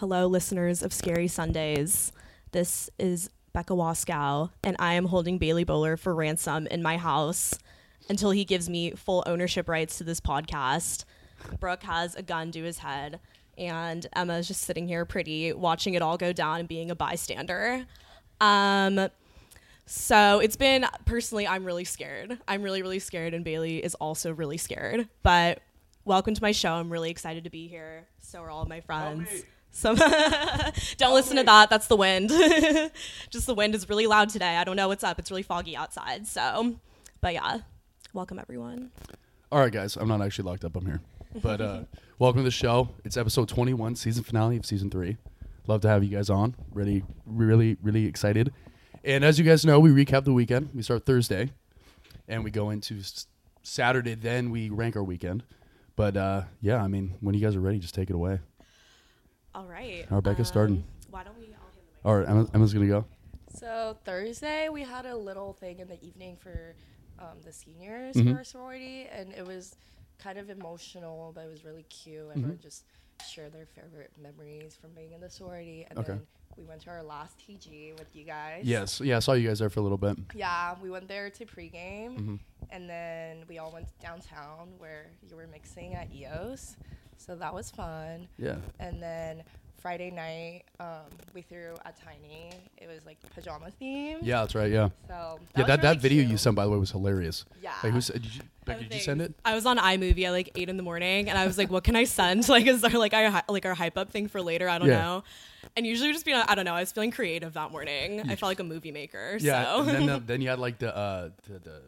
Hello, listeners of Scary Sundays. This is Becca Waskow, and I am holding Bailey Bowler for ransom in my house until he gives me full ownership rights to this podcast. Brooke has a gun to his head, and Emma is just sitting here pretty, watching it all go down and being a bystander. Um, so it's been personally, I'm really scared. I'm really, really scared, and Bailey is also really scared. But welcome to my show. I'm really excited to be here. So are all of my friends. So don't listen to that. That's the wind. Just the wind is really loud today. I don't know what's up. It's really foggy outside. So, but yeah, welcome everyone. All right, guys. I'm not actually locked up. I'm here. But uh, welcome to the show. It's episode 21, season finale of season three. Love to have you guys on. Really, really, really excited. And as you guys know, we recap the weekend. We start Thursday, and we go into s- Saturday. Then we rank our weekend. But uh, yeah, I mean, when you guys are ready, just take it away. All right. All right, Becca, starting. Um, Why don't we all hand the mic? All right, Emma, Emma's gonna go. So Thursday we had a little thing in the evening for um, the seniors Mhm. for our sorority, and it was kind of emotional, but it was really cute. Everyone Mhm. just shared their favorite memories from being in the sorority, and Okay. then we went to our last TG with you guys. Yes, yeah, I saw you guys there for a little bit. Yeah, we went there to pregame, hmm and then we all went downtown where you were mixing at EOS. So that was fun. Yeah. And then Friday night, um, we threw a tiny. It was like pajama theme. Yeah, that's right. Yeah. So yeah, was that, that really video you sent by the way was hilarious. Yeah. Like, who's, did you, Becca, Other did you send it? I was on iMovie at like eight in the morning, and I was like, "What can I send? Like, is there like our like our hype up thing for later? I don't Yeah. know." And usually, just being, I don't know. I was feeling creative that morning. I felt like a movie maker. Yeah, So. and then, the, then you had like the uh the, the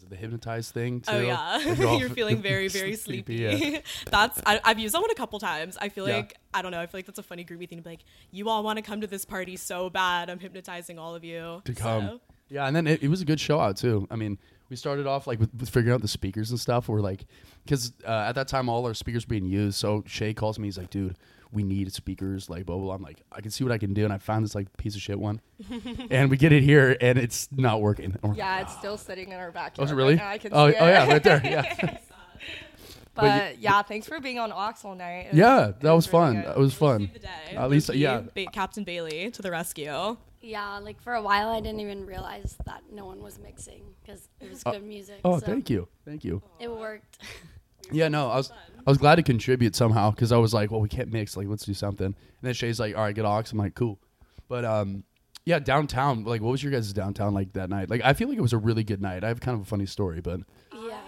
what is it the hypnotized thing too. Oh yeah, you're you're feeling very very sleepy. yeah. that's I, I've used that one a couple times. I feel Yeah. like I don't know. I feel like that's a funny groovy thing to be like, you all want to come to this party so bad. I'm hypnotizing all of you To come. Yeah, and then it, it was a good show out too. I mean, we started off like with, with figuring out the speakers and stuff. We're like, because uh, at that time all our speakers were being used. So Shay calls me. He's like, dude. We need speakers, like blah blah. blah. I'm like, I can see what I can do, and I found this like piece of shit one, and we get it here, and it's not working. And we're like, Yeah, it's ah. still sitting in our Oh, backyard. is it really? Right. I can oh, see oh it. yeah, right there. Yeah, but But yeah, thanks for being on Ox all night. It yeah, that was really fun. good. That was fun. The day. At least- yeah. ba- Captain Bailey to the rescue. Yeah, like for a while I didn't even realize that no one was mixing because it was Oh, good music. Oh, so thank you, thank you. It worked. Yeah, no, I was I was glad to contribute somehow because I was like, well, we can't mix. Like, let's do something. And then Shay's like, all right, get Ox. I'm like, cool. But um, yeah, downtown. Like, what was your guys' downtown like that night? Like, I feel like it was a really good night. I have kind of a funny story, but yeah.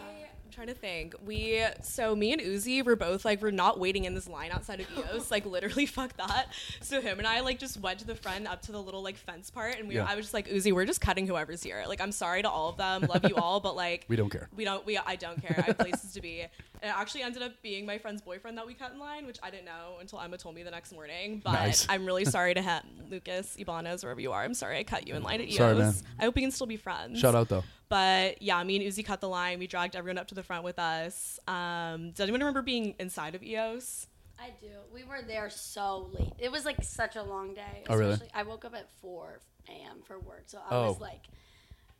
Trying to think. We so me and Uzi were both like we're not waiting in this line outside of EOS. like literally, fuck that. So him and I like just went to the front up to the little like fence part, and we Yeah. I was just like Uzi, we're just cutting whoever's here. Like I'm sorry to all of them, love you all, but like we don't care. we don't we I don't care. I have places to be. And it actually ended up being my friend's boyfriend that we cut in line, which I didn't know until Emma told me the next morning. But Nice. I'm really sorry to him, Lucas Ibanez, wherever you are. I'm sorry I cut you in line at EOS. Sorry, man. I hope we can still be friends. Shout out though. But yeah, me and Uzi cut the line. We dragged everyone up to the front with us. Um, does anyone remember being inside of EOS? I do. We were there so late. It was like such a long day. Oh, really? especially- I woke up at 4 a.m. for work, so I Oh. was like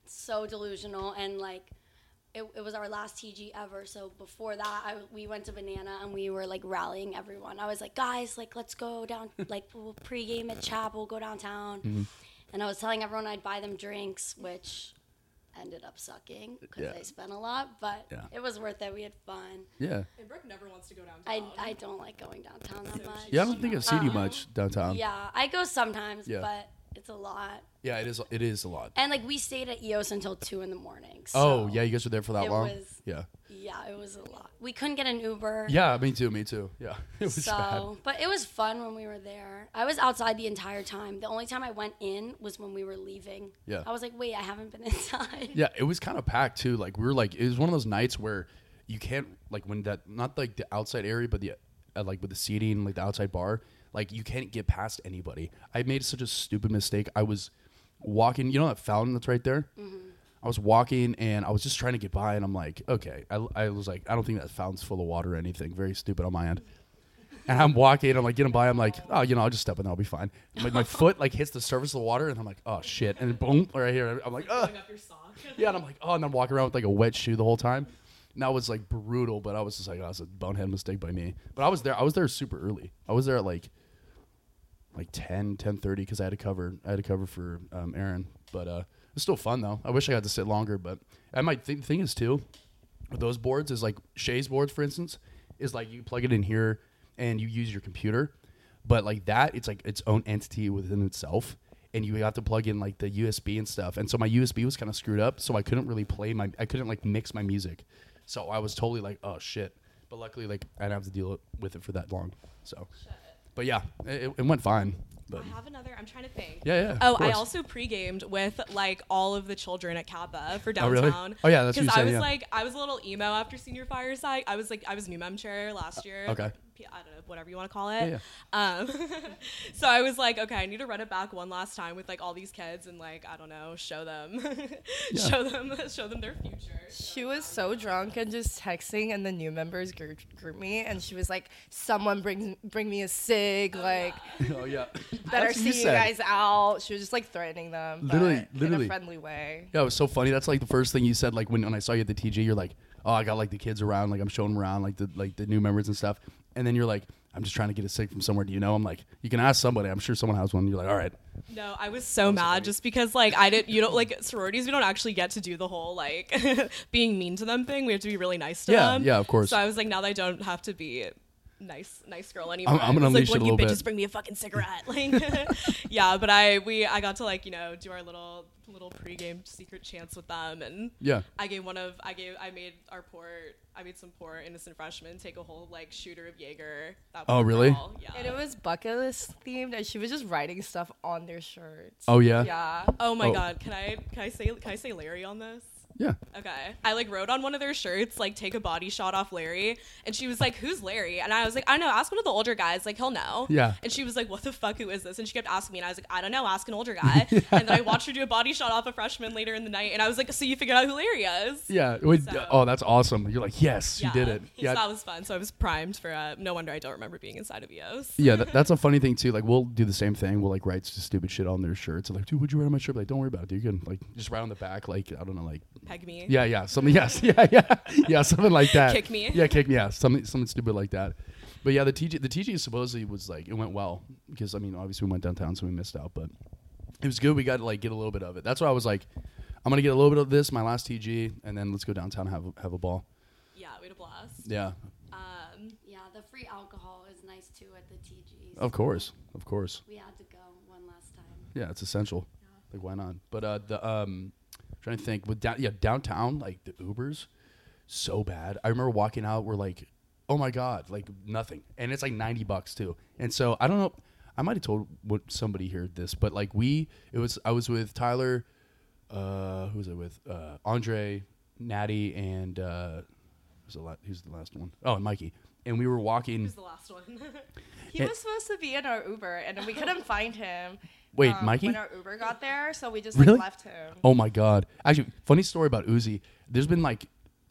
so delusional and like it, it was our last TG ever. So before that, I, we went to Banana and we were like rallying everyone. I was like, guys, like let's go down, like we'll pregame at Chap, we'll go downtown. Mm-hmm. And I was telling everyone I'd buy them drinks, which ended up sucking because Yeah. I spent a lot, but Yeah. it was worth it. We had fun. Yeah. And Brooke never wants to go downtown. I, I don't like going downtown that much. Yeah, I don't think I've seen you Uh-uh. much downtown. Yeah. Yeah, I go sometimes, Yeah. but it's a lot. Yeah, it is. It is a lot. And like we stayed at EOS until two in the morning. So oh, yeah, you guys were there for that it long. was- yeah. yeah, it was a lot. We couldn't get an Uber. Yeah, me too. Me too. Yeah, it was so, bad. but it was fun when we were there. I was outside the entire time. The only time I went in was when we were leaving. Yeah. I was like, wait, I haven't been inside. Yeah, it was kind of packed too. Like we were like, it was one of those nights where you can't like when that not like the outside area, but the uh, like with the seating, like the outside bar, like you can't get past anybody. I made such a stupid mistake. I was walking, you know that fountain that's right there. Mm-hmm. I was walking and I was just trying to get by, and I'm like, okay. I, I was like, I don't think that fountain's full of water or anything. Very stupid on my end. And I'm walking, I'm like getting by. I'm like, oh, you know, I'll just step in, I'll be fine. Like my foot like hits the surface of the water, and I'm like, oh shit, and boom, right here. I'm like, oh, Pulling up your sock. yeah, and I'm like, oh, and I'm walking around with like a wet shoe the whole time. And that was like brutal, but I was just like, oh, that's a bonehead mistake by me. But I was there. I was there super early. I was there at like like 10, 10.30 because I had to cover I had to cover for um, Aaron. But uh, it's still fun though. I wish I got to sit longer, but I might think the thing is too with those boards is like Shay's boards, for instance, is like you plug it in here and you use your computer. But like that, it's like its own entity within itself. And you have to plug in like the USB and stuff. And so my USB was kind of screwed up, so I couldn't really play my I couldn't like mix my music. So I was totally like, oh shit. But luckily like I didn't have to deal with it for that long. So but yeah, it, it went fine. But I have another. I'm trying to think. yeah, yeah. Oh, I also pre-gamed with like all of the children at Kappa for downtown. Oh, really? Oh, yeah, that's you I was yeah. like, I was a little emo after senior fireside. I was like, I was new mem chair last year. Okay. P- I don't know, whatever you want to call it. Yeah, Um, so I was like, okay, I need to run it back one last time with like all these kids and like I don't know, show them, Yeah. show them, show them their future. She was so drunk and just texting in the new members group, GroupMe, and she was like, "Someone bring bring me a cig, like oh yeah. better That's see you you, said. guys out." She was just like threatening them, but Literally- in literally. a friendly way. Yeah, it was so funny. That's like the first thing you said. Like when, when I saw you at the TG, you're like, "Oh, I got like the kids around. Like I'm showing them around, like the like the new members and stuff." And then you're like, "I'm just trying to get a sick from somewhere. Do you know?" I'm like, "You can ask somebody. I'm sure someone has one." You're like, "All right." No, I was so mad just because like I didn't you don't like sororities we don't actually get to do the whole like being mean to them thing. We have to be really nice to Yeah, them. yeah, of course. So I was like now that I don't have to be nice nice girl anymore. I'm gonna I was unleash like, it a you little bitches bit." bring me a fucking cigarette. Like yeah, but I we I got to like, you know, do our little little pregame secret chance with them and Yeah. I gave one of I gave I made our poor I made some poor innocent freshmen take a whole like shooter of Jaeger. That Oh, really? girl, Yeah. And it was bucket list themed, and she was just writing stuff on their shirts. Oh yeah. yeah. Oh my Oh. god, can I can I say can I say Larry on this? Yeah. Okay. I like wrote on one of their shirts, like, take a body shot off Larry. And she was like, Who's Larry? And I was like, I don't know, ask one of the older guys, like he'll know. Yeah. And she was like, What the fuck, who is this? And she kept asking me, and I was like, I don't know, ask an older guy. And then I watched her do a body shot off a freshman later in the night, and I was like, So you figured out who Larry is? Yeah. Wait, So- oh, that's awesome. You're like, yes, you did it. So Yeah. that was fun. So I was primed for uh, no wonder I don't remember being inside of EOS. yeah, that, that's a funny thing too. Like we'll do the same thing. We'll like write stupid shit on their shirts. Like, dude, what'd you write on my shirt? Like, don't worry about it. Dude. You can like just write on the back. Like, I don't know, like Peg me. Yeah, yeah, something. Yes, yeah, yeah, yeah, something like that. Kick me. Yeah, kick me. Yeah, something, something stupid like that. But yeah, the TG, the TG supposedly was like it went well because I mean, obviously we went downtown, so we missed out, but it was good. We got to like get a little bit of it. That's why I was like, I'm gonna get a little bit of this, my last TG, and then let's go downtown and have a, have a ball. Yeah, we had a blast. Yeah, Um, Yeah, the free alcohol is nice too at the TGs. of course, of course. We had to go one last time. Yeah, it's essential. Like, why not? But uh, the um, trying to think with down, yeah, downtown, like the Ubers, so bad. I remember walking out, we're like, oh my god, like nothing, and it's like ninety bucks too. And so I don't know. I might have told what somebody here this, but like we, it was I was with Tyler. Uh, who was I with? Uh, Andre, Natty, and uh, who's the la- who's the last one? Oh, and Mikey. And we were walking. who's the last one? He was supposed to be in our Uber, and we couldn't find him. Wait, um, Mikey? When our Uber got there, so we just Really? like, left him. Oh my god! Actually, funny story about Uzi. There's been like,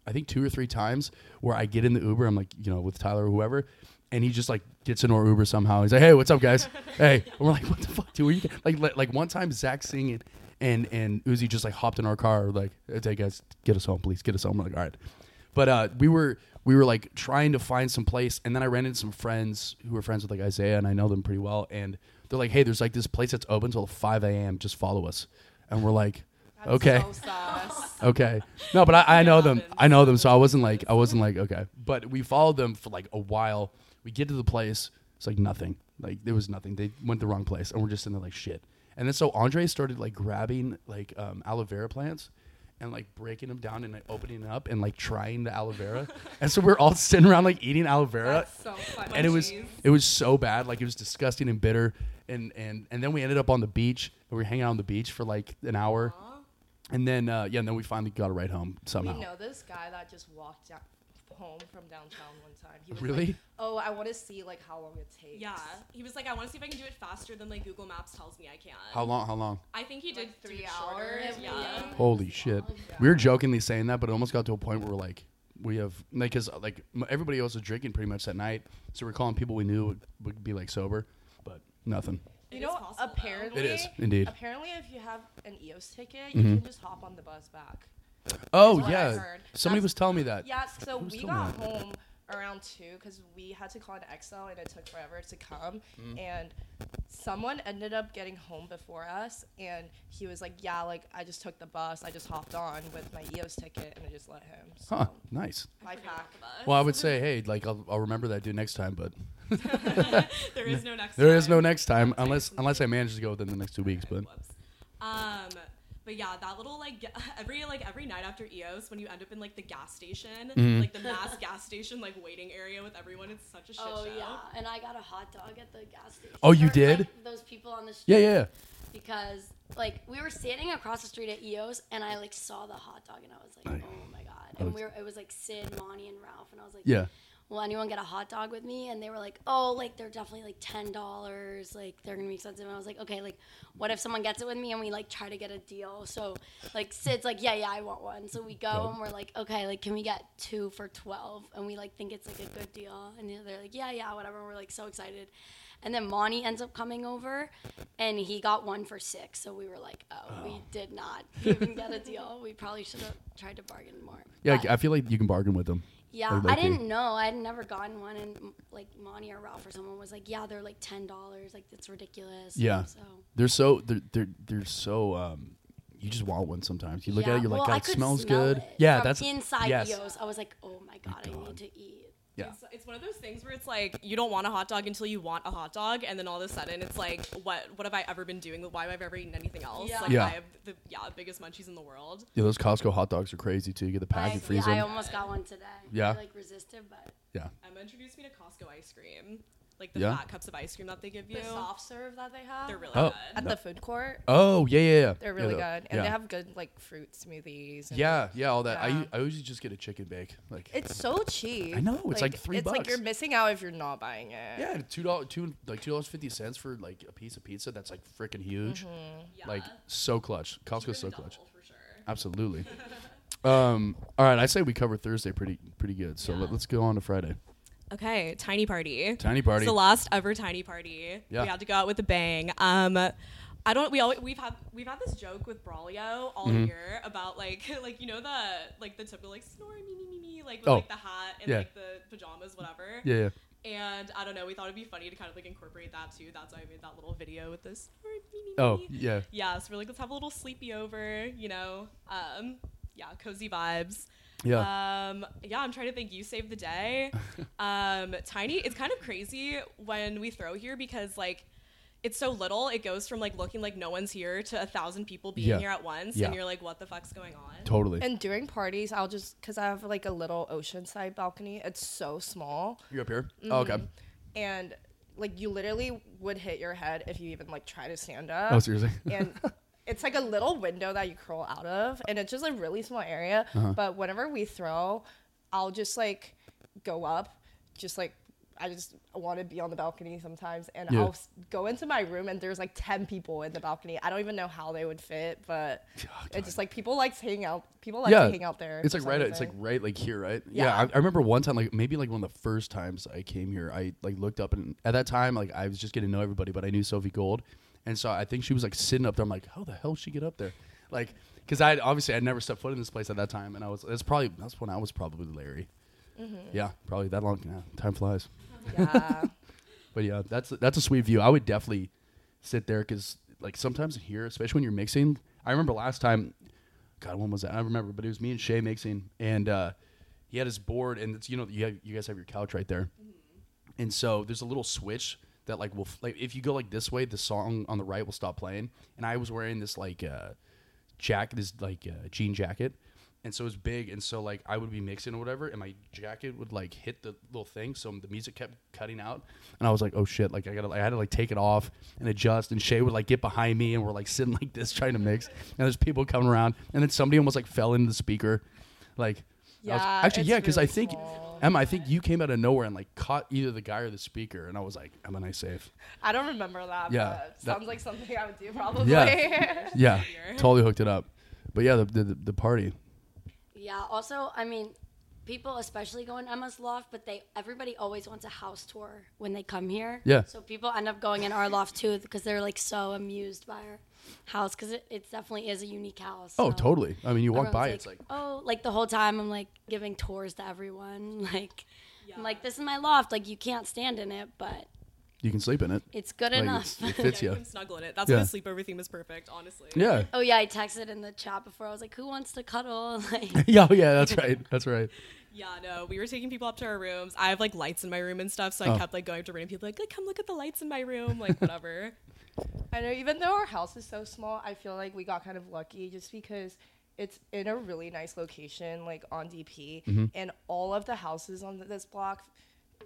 I think two or three times where I get in the Uber. I'm like, you know, with Tyler or whoever, and he just like gets in our Uber somehow. He's like, "Hey, what's up, guys? hey." And we're like, "What the fuck, dude? Where you?" Like, like, like one time Zach singing, and and Uzi just like hopped in our car, like, "Hey guys, get us home, please, get us home." We're like, "All right." But uh, we were we were like trying to find some place, and then I ran into some friends who were friends with like Isaiah, and I know them pretty well, and they're like, "Hey, there's like this place that's open till 5 a.m. Just follow us." And we're like, That's "Okay." So okay. No, but I, I know them. I know them, so I wasn't like I wasn't like okay. But we followed them for like a while. We get to the place. It's like nothing. Like there was nothing. They went the wrong place, and we're just in there like shit. And then so Andre started like grabbing like um, aloe vera plants. And like breaking them down and like opening up and like trying the aloe vera, and so we're all sitting around like eating aloe vera, so and it was it was so bad. Like it was disgusting and bitter. And and and then we ended up on the beach. And we were hanging out on the beach for like an hour. And then uh yeah and then we finally got a ride home somehow. We know this guy that just walked down, home from downtown one time. He was Really? Like, oh, I want to see like how long it takes. Yeah, he was like, I want to see if I can do it faster than like Google Maps tells me I can. how long how long I think he did Like three three hours, Yeah. maybe? holy shit we were jokingly saying that but it almost got to a point where we're like we have like because like everybody else was drinking pretty much that night so we're calling people we knew would, would be like sober but nothing You It know, is possible, though. apparently, It is, indeed. Apparently, if you have an EOS ticket, you Mhm. can just hop on the bus back. Oh yeah somebody That's- was telling me that Yeah, so Who's we got me home around two because we had to call an XL and it took forever to come. Mm-hmm. And someone ended up getting home before us, and he was like, "Yeah, like I just took the bus. I just hopped on with my EOS ticket, and I just let him." So Huh. Nice. life hack. Well, I would say, hey, like I'll, I'll remember that dude next time, but there is no next. time there is no next time unless unless I manage to go within the next two weeks. But Um, but yeah, that little like every like every night after EOS, when you end up in like the gas station, Mm-hmm. like the mass gas station like waiting area with everyone, it's such a shit Oh show. yeah, and I got a hot dog at the gas station. Oh, you For, did? like, those people on the street. yeah, yeah, yeah. Because like we were standing across the street at EOS, and I like saw the hot dog, and I was like, Nice. oh my god. Oh, And we were, it was like Sid, Monty, and Ralph, and I was like, yeah. Will anyone get a hot dog with me? And they were like, oh, like they're definitely like ten dollars, like they're gonna be expensive. And I was like, okay, like what if someone gets it with me and we like try to get a deal? So like Sid's like, yeah, yeah, I want one. So we go and we're like, okay, like can we get two for twelve? And we like think it's like a good deal. And they're like, yeah, yeah, whatever. And we're like so excited. And then Monty ends up coming over, and he got one for six. So we were like, oh, we oh. did not even get a deal. We probably should have tried to bargain more. Yeah, But- I feel like you can bargain with them. Yeah, Like I didn't know. I had never gotten one, and like Monty or Ralph or someone was like, "Yeah, they're like ten dollars. Like it's ridiculous." Yeah. So They're so they're they're they're so um. You just want one sometimes. You look yeah. at it, you're well, like, God, could smells smell good. Yeah, that's inside yes. EOS. I was like, "Oh my god, I need to eat." Yeah. It's, it's one of those things where it's like you don't want a hot dog until you want a hot dog, and then all of a sudden it's like, what what have I ever been doing? Why have I ever eaten anything else? Yeah. Like Yeah. I have the yeah biggest munchies in the world. Yeah, those Costco hot dogs are crazy too. You get the pack I, and freeze yeah, I almost got one today. Yeah. I like resisted, but Yeah. Emma introduced me to Costco ice cream, like the Yeah? fat cups of ice cream that they give you. The soft serve that they have They're really Oh. good. at No. the food court, Oh yeah, yeah, yeah. they're really yeah, good, and yeah. they have good like fruit smoothies. And Yeah, yeah, all that. I Yeah. u- I always just get a chicken bake. Like It's so cheap. I know, it's like three It's like bucks. you're missing out if you're not buying it. yeah, two dollars two like two dollars fifty cents for like a piece of pizza. That's like freaking huge. Yeah. Like so clutch. Cheaper Costco's so than clutch. double for sure. Absolutely. um. All right, I say we cover Thursday pretty pretty good. So let, us go on to Friday. Okay, tiny party. Tiny party. It's the last ever tiny party. Yeah. We had to go out with a bang. Um, I don't. We always we've had we've had this joke with Braulio all Mhm. year about like like you know the like the typical like snoring me me me me like with Oh. like the hat and Yeah. like the pajamas whatever. Yeah, yeah. And I don't know. We thought it'd be funny to kind of like incorporate that too. That's why I made that little video with this. snoring me me Oh, yeah. Yeah. So we're like let's have a little sleepy over. You know. Um. Yeah. Cozy vibes. Yeah. Um, yeah, I'm trying to think. You saved the day. um, tiny. It's kind of crazy when we throw here because like it's so little. It goes from like looking like no one's here to a thousand people being Yeah. here at once, Yeah. and you're like, what the fuck's going on? totally. And during parties, I'll just because I have like a little oceanside balcony. It's so small, you up here? Oh, okay. Mm-hmm. and like you literally would hit your head if you even like try to stand up. Oh, seriously? and it's like a little window that you crawl out of, and it's just a really small area. Uh-huh. But whenever we throw, I'll just like go up, just like. I just want to be on the balcony sometimes, and Yeah. I'll go into my room, and there's like ten people in the balcony. I don't even know how they would fit, but it's just like people like to hang out. People like yeah, to hang out there. It's like right. It's like right, like here, right? Yeah. Yeah. I, I remember one time, like maybe like one of the first times I came here, I like looked up and at that time, like I was just getting to know everybody, but I knew Sophie Gold, and so I think she was like sitting up there. I'm like, how the hell did she get up there? Like, because I obviously I'd never stepped foot in this place at that time, and I was that's probably that's when I was probably Larry. Mm-hmm. Yeah, probably that long. Yeah, time flies. yeah. But yeah, that's that's a sweet view. I would definitely sit there because like sometimes in here, especially when you're mixing. I remember last time, God, when was that? I don't remember, but it was me and Shay mixing, and uh, he had his board, and it's you know you have, you guys have your couch right there, and so there's a little switch that like will like if you go like this way, the song on the right will stop playing, and I was wearing this like uh, jacket, this like uh, jean jacket. And so it was big, and so like I would be mixing or whatever, and my jacket would like hit the little thing, so the music kept cutting out, and I was like, "Oh shit!" Like I gotta, like, I had to like take it off and adjust, and Shay would like get behind me, and we're like sitting like this trying to mix, and there's people coming around, and then somebody almost like fell into the speaker, like I was- Yeah, actually yeah, because I think small. Emma, I think you came out of nowhere and like caught either the guy or the speaker, and I was like, "Am I safe?" I don't remember that. Yeah, but that- sounds like something I would do probably. Yeah. Yeah, totally hooked it up, but yeah, the the, the party, Yeah. Also, I mean, people especially go in Emma's loft, but they everybody always wants a house tour when they come here. Yeah. So people end up going in our loft too because they're like so amused by our house because it, it definitely is a unique house. oh so totally. I mean, you walk by, everyone's it's like oh, like the whole time I'm like giving tours to everyone, like I'm like, this is my loft. Like, you can't stand in it, but You can sleep in it. it's good Like, enough. it's- it Yeah, fits you you. can snuggle in it. That's Yeah. why the sleepover theme is perfect, honestly. Yeah. oh yeah, I texted in the chat before. I was like, who wants to cuddle? Like, yeah, oh, yeah, that's right. That's right. Yeah, no, we were taking people up to our rooms. I have like lights in my room and stuff, so I Oh. kept like going to random people like, like, come look at the lights in my room, like whatever. I know even though our house is so small, I feel like we got kind of lucky just because it's in a really nice location, like on DP, Mm-hmm. and all of the houses on this block,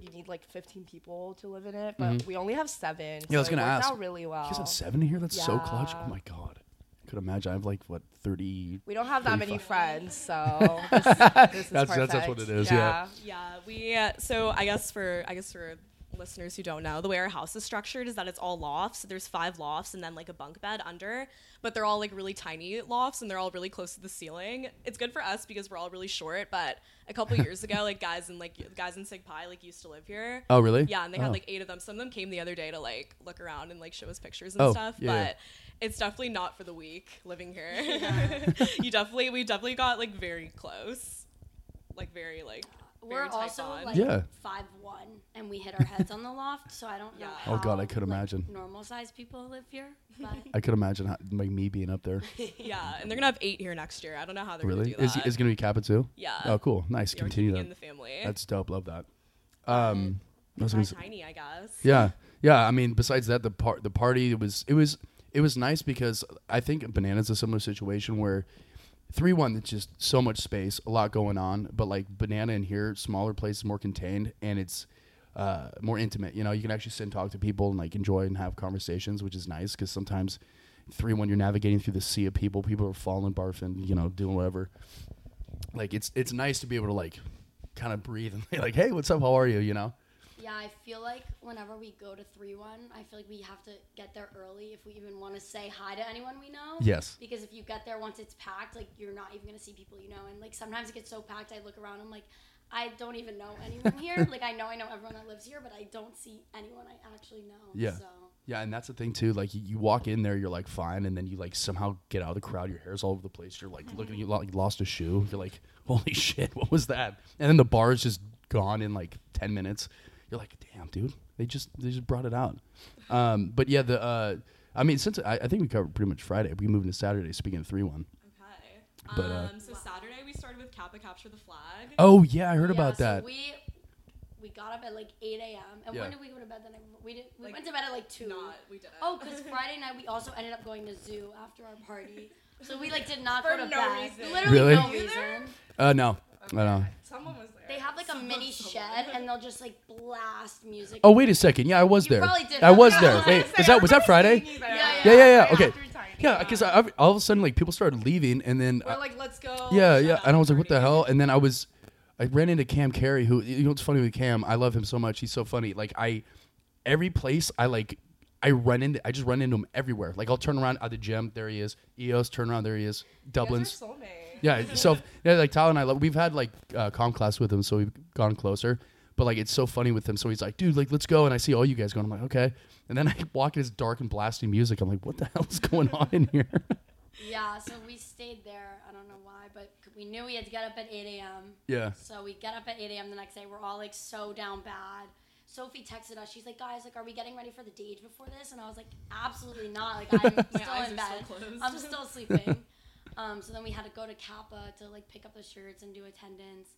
you need like 15 people to live in it, but we only have seven. Mm-hmm. Yeah, I was gonna it worked ask. out really well. You guys have seven here? That's so clutch. Oh my god. I could imagine. I have like what thirty. We don't have that many friends, so this, this is That's- that's- that's what perfect. it is, yeah. Yeah, we. Uh, so I guess for I guess for listeners who don't know, the way our house is structured is that it's all lofts. So there's five lofts and then like a bunk bed under, but they're all like really tiny lofts and they're all really close to the ceiling. It's good for us because we're all really short. But a couple years ago, like guys in like guys in Sig Pi like used to live here. Oh really? Yeah, and they Oh. had like eight of them. Some of them came the other day to like look around and like show us pictures and Oh, stuff. yeah, yeah. but it's definitely not for the weak living here. you definitely we definitely got like very close. Like very like we're also bond. like Yeah. five one, and we hit our heads on the loft. So I don't know. Yeah. Oh, God, I could like, imagine. normal sized people live here, but I could imagine how, like me being up there. Yeah, and they're gonna have eight here next year. I don't know how they're really? gonna do Is that. is gonna be Kappa too? yeah. Oh, cool. Nice. Yeah, we're Continue that. in the family. That's dope. Love that. Um, I was gonna say- tiny, I guess. yeah, yeah. I mean, besides that, the part, the party it was, it was, it was nice because I think Banana's a similar situation where three one, it's just so much space, a lot going on, but like Banana in here, smaller place, more contained, and it's uh, more intimate. You know, you can actually sit and talk to people and like enjoy and have conversations, which is nice because sometimes three one, you're navigating through the sea of people. People are falling, barfing, you know, doing whatever. Like it's it's nice to be able to like kind of breathe and be like, hey, what's up? How are you? You know. Yeah, I feel like whenever we go to three one, I feel like we have to get there early if we even want to say hi to anyone we know. Yes. Because if you get there once it's packed, like you're not even gonna see people you know, and like sometimes it gets so packed, I look around, I'm like, I don't even know anyone here. like I know I know everyone that lives here, but I don't see anyone I actually know. Yeah. So Yeah, and that's the thing too. Like you, you walk in there, you're like fine, and then you like somehow get out of the crowd. Your hair's all over the place. You're like looking, you like lost a shoe. You're like, holy shit, what was that? And then the bar is just gone in like ten minutes. You're like, damn, dude, they just they just brought it out. Um, but yeah, the uh, I mean, since I, I think we covered pretty much Friday, we moved into Saturday. Speaking of three one. Okay. But, uh, um, so Saturday we started with Kappa Capture the Flag. Oh yeah, I heard Yeah, about so that. we we got up at like 8 a.m. And Yeah. when did we go to bed the night before? We did. We Like, went to bed at like two. Not, we didn't. Oh, because Friday night we also ended up going to zoo after our party. So we like did not For go to no bed. reason. Literally Really? no You reason. there? Uh, no, I know. Someone was there. They have like a mini shed and they'll just like blast music. Oh wait a second. Yeah, I was You there. probably did I have was that. there. I was Wait, was that was that Friday? seeing. Yeah, Yeah, yeah, yeah. Okay. Yeah, because I, I- all of a sudden like people started leaving, and then We're I- like, let's go. yeah, yeah, and I was like, what the hell? And then I was, I ran into Cam Carey, who you know what's funny with Cam? I love him so much. He's so funny. Like I, every place I like, I run into, I just run into him everywhere. Like I'll turn around at the gym, there he is. EOS, turn around, there he is. You guys Dublin's. Are soulmates. Yeah, so yeah, like Tyler and I, love, we've had like uh, com class with him, so we've gone closer. But like, it's so funny with him. So he's like, "Dude, like, let's go." And I see all you guys going. I'm like, "Okay." And then I walk in this dark and blasting music. I'm like, "What the hell is going on in here?" Yeah, so we stayed there. I don't know why, but we knew we had to get up at 8 a.m. yeah. So we get up at 8 a.m. the next day. We're all like so down bad. Sophie texted us. She's like, guys, like, are we getting ready for the date before this? And I was like, absolutely not. Like, I'm still in are bed. still. I'm still sleeping. Um, so then we had to go to Kappa to like pick up the shirts and do attendance,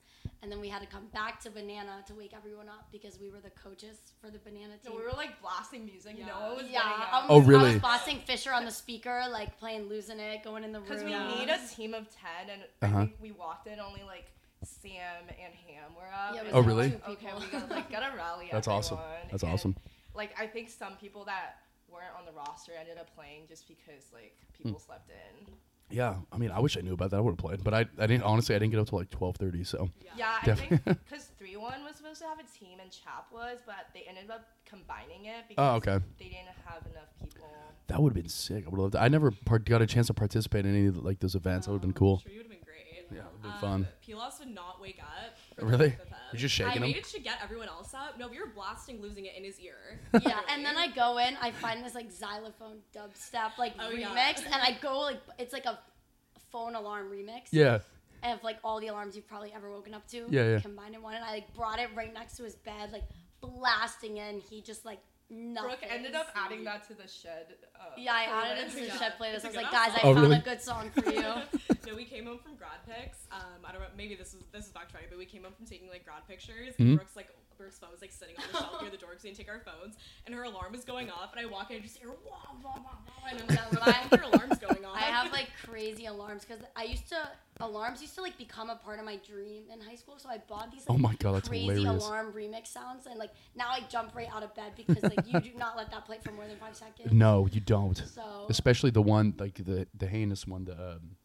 and then we had to come back to Banana to wake everyone up because we were the coaches for the Banana team. So we were like blasting music. Yeah. No one was yeah, getting Oh, was, I really? was bossing Fisher on the speaker, like playing "Losing It," going in the room. Because we Yeah. need a team of ten, and Uh-huh. I think we walked in only like Sam and Ham were up. Yeah, it was and Oh, really? two Okay, people. we gotta like gotta rally. That's awesome. That's And, awesome. Like I think some people that weren't on the roster ended up playing just because like people slept in. Yeah, I mean, I wish I knew about that. I would have played, but I, I didn't. Honestly, I didn't get up till like twelve thirty. So Yeah, I think because three one was supposed to have a team and Chap was, but they ended up combining it because Oh, okay. they didn't have enough people. that would have been sick. I would have loved. That. I never part, got a chance to participate in any of like those events. That would have been cool. Sure, you would have been great. Yeah, it would have been Um, fun. Pilos would not wake up. Really? The You're just I shaking him. made it to get everyone else up. No, we were blasting, losing it in his ear. Yeah, and then I go in, I find this like xylophone dubstep like Oh, remix, yeah. and I go like it's like a phone alarm remix. Yeah. of like all the alarms you've probably ever woken up to Yeah, yeah. combined in one. And I like brought it right next to his bed, like blasting in. He just like nothing. Brooke ended up adding that to the shed. Uh, Yeah, I added it to the Yeah. shed playlist. I was like, good guys, I Oh, found really? a good song for you. no, we came home from grad pics. Um, I don't know. Maybe this is this is backtracking, but we came home from taking like grad pictures. Mhm. And Brooke's like Brooke's phone was like sitting on the shelf near the door because we didn't take our phones, and her alarm was going off. And I walk in and just hear wah wah wah wah, and I'm like, Yeah, why right. her alarms going off? I have like crazy alarms because I used to alarms used to like become a part of my dream in high school. So I bought these. Oh my God, that's crazy hilarious. alarm remix sounds, and like now I jump right out of bed because like you do not let that play for more than five seconds. No, you don't. So Especially the one like the the heinous one. The um,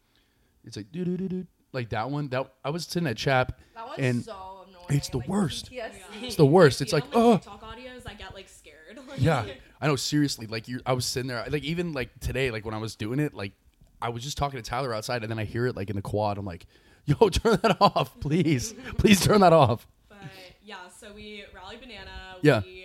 it's like doo doo doo doo. Like that one. That I was sitting at Chap, That one's and so annoying. It's the worst. Yeah. it's the worst. It's like oh TikTok audios. I get like scared. yeah. I know. Seriously, like you, I was sitting there. Like even like today, like when I was doing it, like I was just talking to Tyler outside, and then I hear it like in the quad. I'm like, yo, turn that off, please, please turn that off. But yeah, so we rally banana. Yeah. We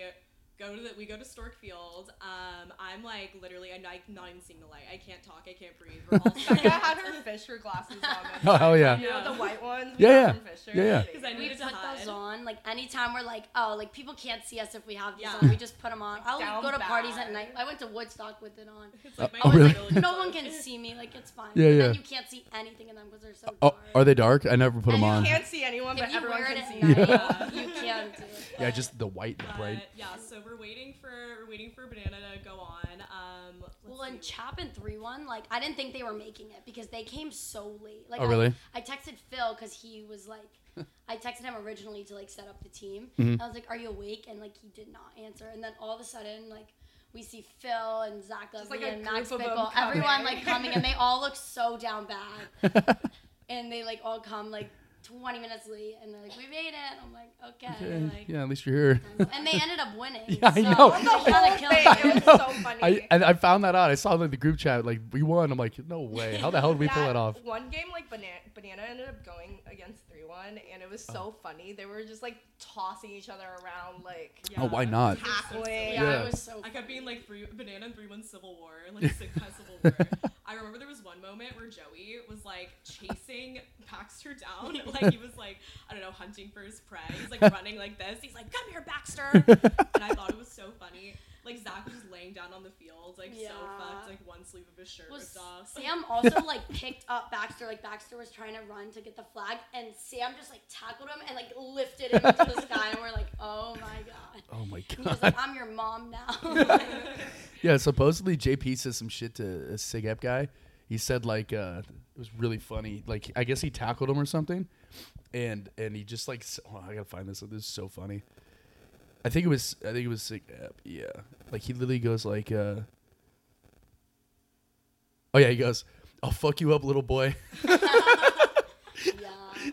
go to the we go to Storke Field. Um, I'm like literally I'm not, not even seeing the light. I can't talk. I can't breathe. We're all Becca had her Fisher glasses on. Oh, hell yeah. You know the white ones? Yeah, We got yeah. from Fisher. Yeah, yeah. Because I we to put hide. those on like anytime we're like oh like people can't see us if we have these Yeah. on we just put them on i'll Down go to parties at night i went to woodstock with it on It's like Oh, really? like, no one can see me like it's fine Yeah, And yeah. then you can't see anything in them because they're so Oh, dark are they dark? I never put them And you on. can't see anyone, but if you everyone can see you. you can't do it Yeah, just the white, the bright. yeah, so we're waiting for we're waiting for banana to go on. Um, let's Well, in see. Chapin 3 1, like, I didn't think they were making it because they came so late. Like, Oh, I- really? I, texted Phil because he was like, I texted him originally to like set up the team. Mhm. I was like, Are you awake? And like, he did not answer. And then all of a sudden, like, we see Phil and Zach Just Levy like a and Max group of them Bickle, everyone like coming, and they all look so down bad. and they like all come like 20 minutes late, and they're like, We made it. I'm like, Okay. Okay. Like, Yeah, at least you're here. And they ended up winning. Yeah, I so know. they The kinda whole killed thing, it. it know. so. I and I found that out. I saw like the group chat like we won. I'm like, no way. How the hell did we pull that off? One game, like banana, banana ended up going against three one, and it was oh. so funny. They were just like tossing each other around, like oh, Yeah. Oh, why not? It so Tackling. Yeah, Yeah. it was so I kept being like three banana and three one civil war, like sick civil war. I remember there was one moment where Joey was like chasing Baxter down, like he was like I don't know hunting for his prey. He's like running like this. He's like, "Come here, Baxter!" and I thought it was so funny. Like Zach was just laying down on the field, like so fucked, like one sleeve of his shirt was ripped off. Sam also like picked up Baxter. Like Baxter was trying to run to get the flag, and Sam just like tackled him and like lifted him into the sky. And we're like, oh my god. Oh my And he was god. like, I'm your mom now. Yeah, supposedly JP says some shit to a Sig Ep guy. He said like uh, it was really funny. Like I guess he tackled him or something, and and he just like oh, I gotta find this. This is so funny. I think it was I think it was Sig Ep. Yeah, like he literally goes like, uh, oh yeah, he goes, "I'll fuck you up, little boy." yeah.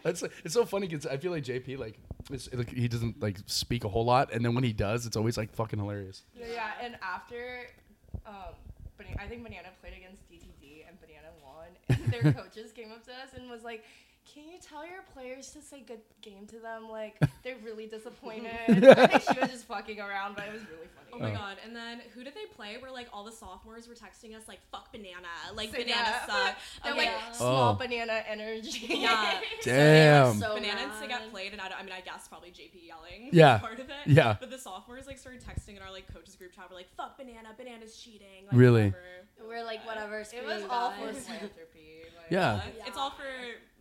That's it's so funny because I feel like JP like, it's, like he doesn't like speak a whole lot, and then when he does, it's always like fucking hilarious. Yeah, yeah, and after, um, Bana- I think Banana played against DTD and Banana won, and their coaches came up to us and was like, "Can you tell your players to say good game to them? Like they're really disappointed." I think she was just fucking around, but it was really funny. Oh my Oh. god! And then who did they play? Where like all the sophomores were texting us like "fuck banana," like So, banana yeah. suck. They're Okay. like Yeah. small Oh. banana energy. Yeah. Damn. So Banana and mad. Sigat played, and I, don't- I mean, I guess probably JP yelling. Yeah. was part of it. Yeah. But the sophomores like started texting in our like coaches group chat. We're like, "Fuck banana, banana's cheating." Like, Really? whatever. We're like, whatever. It was you all for guys. philanthropy. Like, Yeah. It's all for.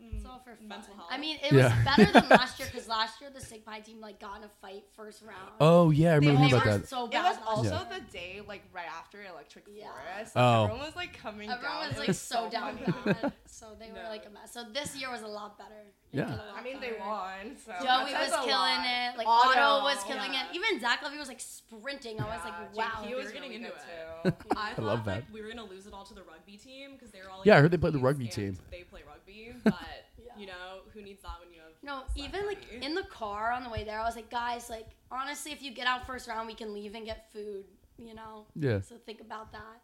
Mm, It's all for fun. mental health. I mean, it Yeah. was better than last year because last year the Sig Pi team like got in a fight first round. Oh yeah, I remember all hearing they about were that. so It bad. was last also year. the day like right after Electric Yeah. Forest. So Oh. Everyone was like coming Everyone down. was It like so down bad, so they were No. like a mess. So this year was a lot better. It Yeah. did a lot I mean, they better. won. So Joey was killing lot. it. Like Otto, Otto, was killing yeah. it. Even Zach Levy was like sprinting. I was like, wow. He was getting really into good it. too. I, I thought love like that. we were gonna lose it all to the rugby team because they were all. Like, Yeah, I heard they played the rugby team. They play rugby, but Yeah. you know who needs that when you have. No, Slack even like in the car on the way there, I was like, guys, like honestly, if you get out first round, we can leave and get food. You know. Yeah. So think about that.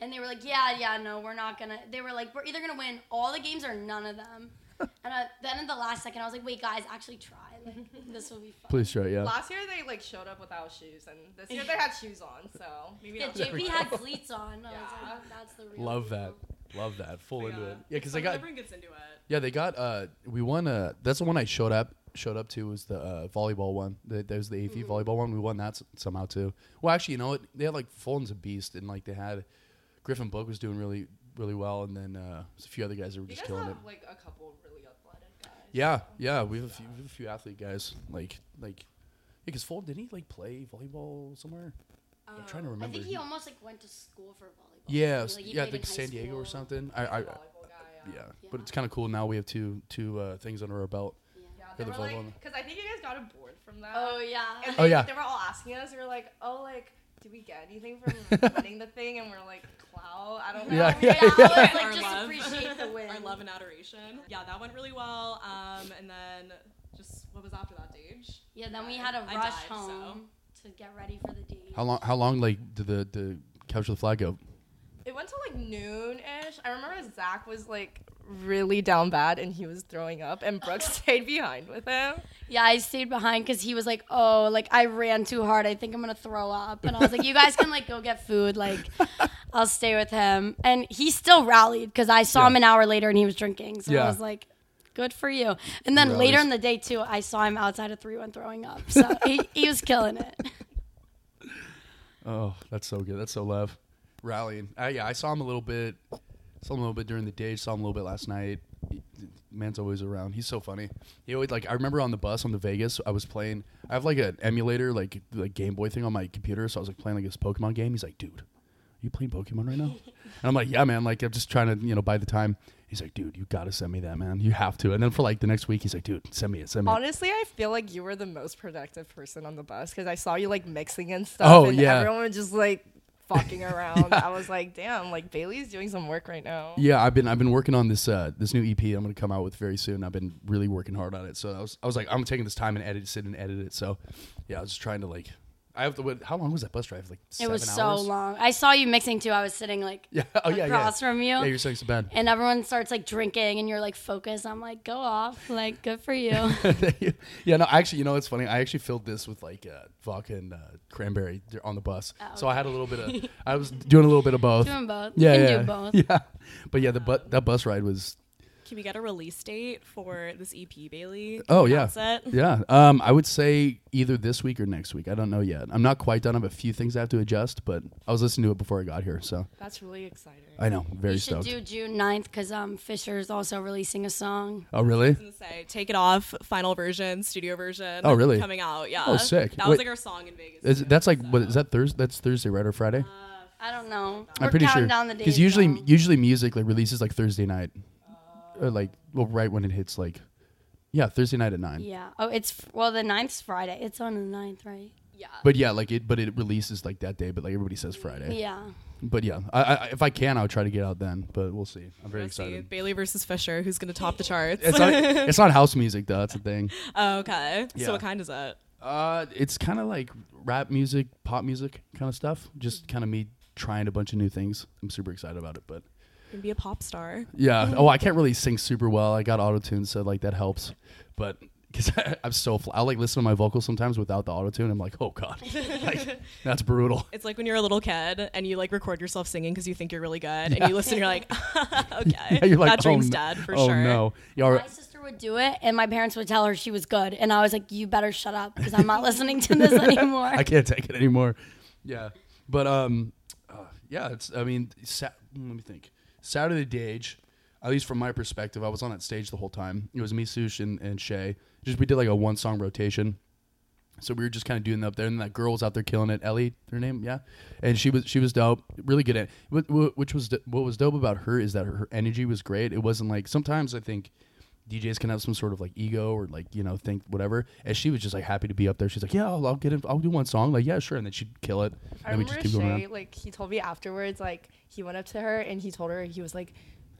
And they were like, yeah, yeah, no, we're not gonna. They were like, we're either gonna win all the games or none of them. and uh, then in the last second, I was like, wait, guys, actually try. Like this will be fun. Please try, yeah. Last year they like showed up without shoes, and this year they had shoes on. So Maybe Yeah, not JP had cleats on. I was Yeah. like, that's the real. Love that. Love that. Full But into it. Yeah, because they got everyone gets into it. yeah they got uh we won uh that's the one I showed up showed up to was the uh, volleyball one. The, there's the AV Mm-hmm. volleyball one. We won that s- somehow too. Well, actually, you know what? They had like Fulton's a beast, and like they had Griffin Book was doing really really well, and then uh, there's a few other guys that were You just killing have it. like a couple really athletic guys. Yeah, yeah, we have a few, we have a few athlete guys like like. Because Fulton didn't he like play volleyball somewhere? I'm trying to remember. I think he almost like went to school for volleyball. yeah, Like, s- he yeah, played like San Diego or something. I, He's a I, volleyball guy, yeah. Yeah. but it's kind of cool now. We have two two uh, things under our belt. Yeah. Yeah, the like, because I think you guys got a board from that. Oh yeah. And Oh, they, yeah. They were all asking us. We were like, oh, like, did we get anything from winning the thing? And we're like, clout. I don't know. Yeah, yeah, yeah, I was like, Our just love. appreciate the win. Our love and adoration. Yeah, that went really well. Um, and then just what was after that, Dage? Yeah, then we had a I rush died, so. Home to get ready for the date. How long? How long? Like did the the couch with the flag go? It went till like noon ish. I remember Zach was like really down bad and he was throwing up, and Brooke stayed behind with him. Yeah, I stayed behind because he was like, "Oh, like I ran too hard. I think I'm gonna throw up." And I was like, "You guys can like go get food. Like, I'll stay with him." And he still rallied because I saw him an hour later and he was drinking. So Yeah. I was like, "Good for you." And then Rallies. later in the day too, I saw him outside of three one throwing up. So he, he was killing it. Oh, that's so good. That's so love. Rallying. Uh, yeah, I saw him a little bit. Saw him a little bit during the day. Saw him a little bit last night. He- Man's always around. He's so funny. He always like. I remember on the bus on the Vegas. I was playing. I have like an emulator, like like Game Boy thing on my computer. So I was like playing like this Pokemon game. He's like, dude, are you playing Pokemon right now? and I'm like, yeah, man. Like I'm just trying to you know buy the time. He's like, dude, you gotta send me that, man. You have to. And then for like the next week, he's like, dude, send me it. Send me it. Honestly, I feel like you were the most productive person on the bus because I saw you like mixing and stuff. Oh, and yeah. Everyone was just like fucking around. I was like, damn, like Bailey's doing some work right now. Yeah, I've been I've been working on this uh this new EP I'm gonna come out with very soon. I've been really working hard on it. So I was I was like I'm taking this time and edit sit and edit it. So yeah, I was just trying to like I have to what, how long was that bus drive? Like It was so hours? long. I saw you mixing too. I was sitting like Yeah. Oh yeah, yeah. across from you. Yeah, you're sitting to bed. and everyone starts like drinking and you're like focused. I'm like, go off. Like, good for you. yeah, no, actually, you know, it's funny. I actually filled this with like uh, vodka and uh, cranberry on the bus, Oh, so I had a little bit of. I was doing a little bit of both. Doing both. yeah, yeah, both. yeah. But yeah, the but that bus ride was Can we get a release date for this EP, Bailey? Can Oh, yeah. announce it? Yeah. Um, I would say either this week or next week. I don't know yet. I'm not quite done. I have a few things I have to adjust, but I was listening to it before I got here, so That's really exciting. I know. Very You should stoked. do June 9th because um, is also releasing a song. oh, really? I was gonna say, take it off, final version, studio version. Oh, really? Coming out, yeah. Oh, sick. That was like our song in Vegas. Is, too, that's like so. what is that Thursday? That's Thursday, right, or Friday? I don't know. I'm We're pretty counting sure down the because days, usually though. usually music like releases like Thursday night, or like well right when it hits like yeah Thursday night at nine. Yeah. Oh, it's well the 9th's Friday. It's on the 9th, right? Yeah. But yeah, like it, but it releases like that day. But like everybody says Friday. Yeah. But yeah, I, I, if I can, I'll try to get out then. But we'll see. I'm very Let's see. excited. Bailey versus Fisher. Who's gonna top the charts? It's not, it's not house music though. That's the thing. oh, okay. Yeah. So what kind is that? Uh, it's kind of like rap music, pop music kind of stuff. Just kind of me trying a bunch of new things. I'm super excited about it. But Gonna be a pop star. yeah, oh, I can't really sing super well. I got auto tune, so like that helps. But because I'm so, fl- I'll like listen to my vocals sometimes without the auto tune. I'm like, oh god, like, that's brutal. It's like when you're a little kid and you like record yourself singing because you think you're really good, and you listen, and you're like, okay, Yeah, you're like, that dream's oh, no- dead for oh sure. no, yeah, all My sister would do it, and my parents would tell her she was good, and I was like, "You better shut up because I'm not listening to this anymore." I can't take it anymore. Yeah, but um, uh, yeah, it's. I mean, sa- let me think. Saturday Dage, at least from my perspective, I was on that stage the whole time. It was me, Sush, and, and Shay. Just we did like a one song rotation. So we were just kind of doing that up there, and that girl was out there killing it. Ellie, her name, yeah, and she was she was dope, really good at. Which was what was dope about her is that her energy was great. It wasn't like sometimes I think DJs can have some sort of like ego or like you know think whatever. And she was just like happy to be up there. She's like, yeah, I'll, I'll get it. I'll do one song. Like, yeah, sure. And then she'd kill it. I and we remember just keep going Shay, around. like he told me afterwards, like he went up to her and he told her he was like,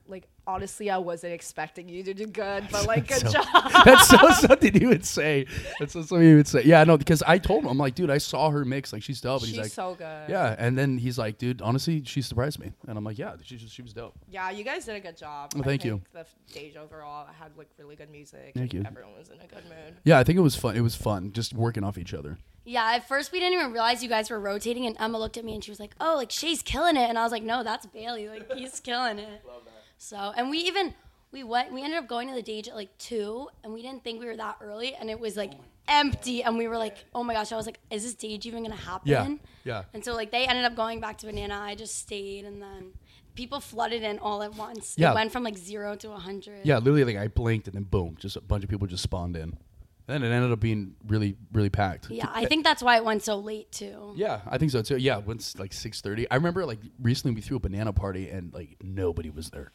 like honestly, I wasn't expecting you to do good, but like good So- job. That's so something you would say. That's so something you would say. Yeah, no, because I told him, I'm like, dude, I saw her mix. Like, she's dope. And She's he's like, so good. yeah. And then he's like, dude, honestly, she surprised me. And I'm like, yeah, she, just- she was dope. Yeah, you guys did a good job. Well, I thank you. The stage overall had like really good music. Thank you. Everyone was in a good mood. Yeah, I think it was fun. It was fun just working off each other. Yeah, at first we didn't even realize you guys were rotating, and Emma looked at me and she was like, "Oh, like Shay's killing it," and I was like, "No, that's Bailey. Like he's killing it." So, and we even we went. We ended up going to the stage at like two, and we didn't think we were that early, and it was like oh empty, and we were like, "Oh my gosh!" I was like, "Is this stage even gonna happen?" Yeah. Yeah. And so like they ended up going back to Banana. I just stayed, and then people flooded in all at once. Yeah. It went from like zero to a hundred. Yeah, literally, like I blinked and then boom, just a bunch of people just spawned in. And then it ended up being really, really packed. Yeah, I think that's why it went so late too. Yeah, I think so too. Yeah, when it's like six thirty. I remember like recently we threw a banana party and like nobody was there,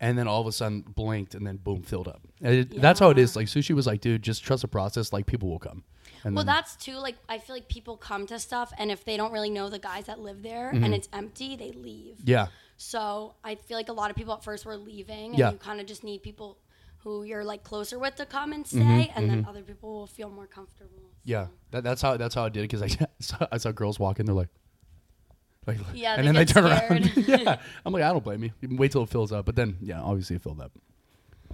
and then all of a sudden blinked and then boom filled up. And it, That's how it is Like sushi was like, dude, just trust the process. Like people will come. And Well, then, that's too like I feel like people come to stuff, and if they don't really know the guys that live there Mm-hmm. and it's empty, they leave. yeah, So I feel like a lot of people at first were leaving, and Yeah. you kind of just need people who you're like closer with to come and stay, Mm-hmm, and then other people will feel more comfortable. yeah. That, that's how that's how I did it because I saw, I saw girls walk in. They're like. Like, Yeah, and then they get turn around. yeah, I'm like, I don't blame you. You wait till it fills up, but then, yeah, obviously it filled up.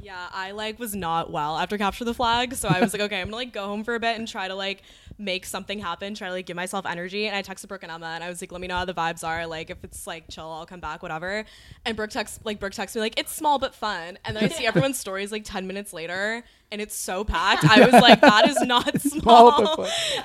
Yeah, I like was not well after capture the flag, so I was like, okay, I'm gonna like go home for a bit and try to like make something happen, try to like give myself energy. And I texted Brooke and Emma, and I was like, let me know how the vibes are. Like, if it's like chill, I'll come back, whatever. And Brooke texts like Brooke texts me like, it's small but fun. And then I see everyone's stories like ten minutes later, and it's so packed. I was like, that is not small. but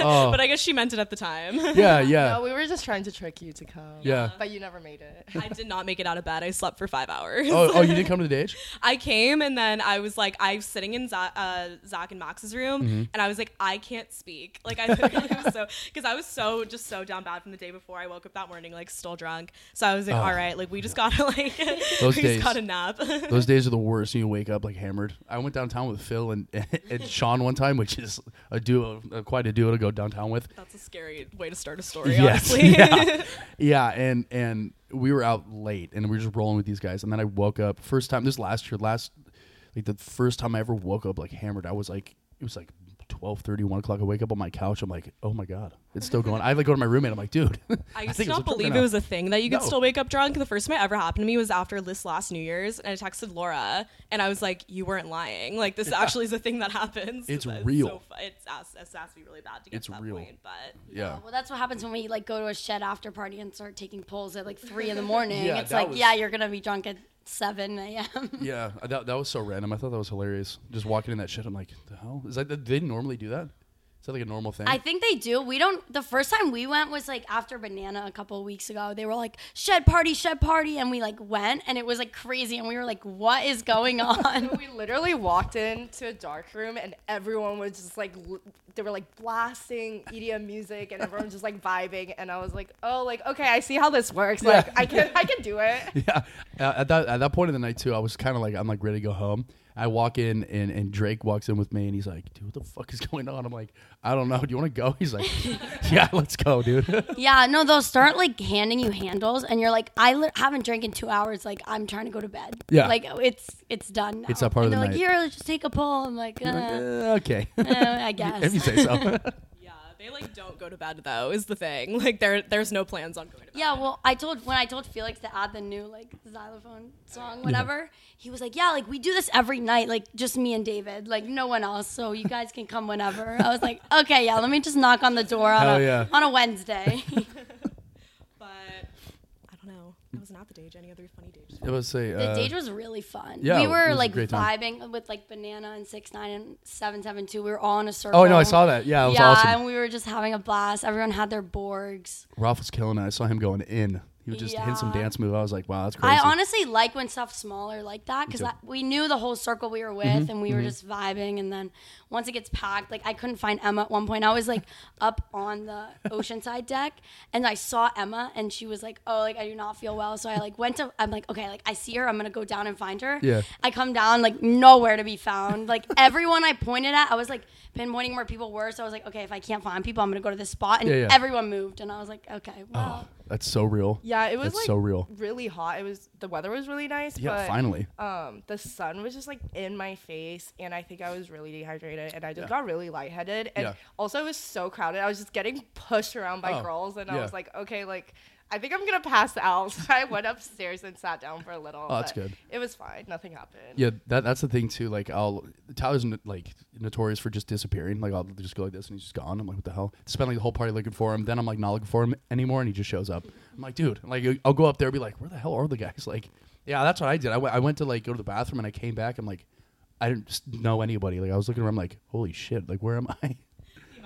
Oh. but I guess she meant it at the time. Yeah, yeah, No, we were just trying to trick you to come. yeah. But you never made it. I did not make it out of bed. I slept for five hours. Oh, oh, you didn't come to the stage? I came and then I was like, I was sitting in Zach, uh, Zach and Max's room, Mm-hmm. and I was like, I can't speak. Like I literally was so because I was so just so down bad from the day before. I woke up that morning like still drunk, so I was like, Oh. all right, like we just gotta like Those we days. just gotta nap. Those days are the worst. You wake up like hammered. I went downtown with Phil and, and Sean one time, which is a duo, uh, quite a duo to go downtown with. That's a scary way to start a story, Yes, honestly. yeah, yeah, and and we were out late and we were just rolling with these guys. And then I woke up first time this last year, last like the first time I ever woke up like hammered. I was like, it was like 12, 1 o'clock. I wake up on my couch. I'm like, oh my god, it's still going. I like go to my roommate. I'm like, dude, I used think to it's not a believe it was a thing that you could No. still wake up drunk. The first time it ever happened to me was after this last New Year's, and I texted Laura, and I was like, "You weren't lying. Like this actually is a thing that happens. It's It's real. So fu- it's ass- it's has to be really bad to get It's to that real. point, but yeah. Well, that's what happens when we like go to a shed after party and start taking pulls at like three in the morning. Yeah, it's like, was- yeah, you're gonna be drunk at seven a.m. Yeah, that, that was so random. I thought that was hilarious. Just walking in that shit, I'm like, the hell is that? They normally do that? Is that like a normal thing? I think they do. We don't. The first time we went was like after Banana a couple of weeks ago. They were like shed party, shed party, and we like went, and it was like crazy, and we were like, "What is going on?" we literally walked into a dark room and everyone was just like they were like blasting EDM music and everyone was just like vibing and I was like oh like okay I see how this works like Yeah. I can I can do it yeah. Uh, at that at that point of the night too, I was kind of like, I'm like ready to go home. I walk in and, and Drake walks in with me and he's like, dude, what the fuck is going on? I'm like, I don't know. Do you want to go? He's like, yeah, let's go, dude. yeah, no, they'll start like handing you handles, and you're like, "I li- haven't drank in two hours. Like, I'm trying to go to bed. Yeah. like it's it's done. Now. It's that part and of the they're night. like, "Here, let's just take a pull." I'm like, uh, Uh, okay. uh, I guess. if you say so. Yeah, they like don't go to bed though. Is the thing like there there's no plans on going to bed. Yeah, well, I told when I told Felix to add the new like xylophone song, whatever. He was like, "Yeah, like we do this every night, like just me and David, like no one else, so you guys can come whenever." I was like, "Okay, yeah, let me just knock on the door on Hell a yeah. on a Wednesday." but I don't know. I was not the Dage. Any other funny Dage? It was say, the uh, date was really fun. yeah, we were like vibing with like Banana and Six Nine and Seven Seven Two. We were all in a circle. oh no, I saw that. Yeah, it was yeah, awesome. and we were just having a blast. Everyone had their Borgs. Ralph was killing it. I saw him going in. He would just hit some dance move. I was like, wow, that's crazy. I honestly like when stuff's smaller like that because we knew the whole circle we were with Mm-hmm, and we were just vibing. And then once it gets packed, like I couldn't find Emma at one point. I was like up on the Oceanside deck and I saw Emma and she was like, "Oh, like I do not feel well." So I like went to. I'm like, okay, like I see her. I'm gonna go down and find her. Yeah. I come down like nowhere to be found. Like everyone I pointed at, I was like pinpointing where people were. So I was like, okay, if I can't find people, I'm gonna go to this spot. And Yeah, yeah. everyone moved, and I was like, okay, well. That's so real. Yeah, it was That's like so real. really hot. It was the weather was really nice, Yeah, but finally. um the sun was just like in my face and I think I was really dehydrated and I just Yeah. got really lightheaded and Yeah. also it was so crowded. I was just getting pushed around by Oh, girls and I was like, okay, like I think I'm gonna pass out. So I went upstairs and sat down for a little. Oh, that's good. It was fine. Nothing happened. Yeah, that that's the thing too. Like I'll Tyler's n- like notorious for just disappearing. Like I'll just go like this and he's just gone. I'm like, what the hell? Spend like the whole party looking for him. Then I'm like not looking for him anymore, and he just shows up. I'm like, dude. Like I'll go up there and be like, where the hell are the guys? Like, yeah, that's what I did. I went- I went to like go to the bathroom and I came back. I'm like, I didn't know anybody. Like I was looking around. I'm like, holy shit. Like where am I?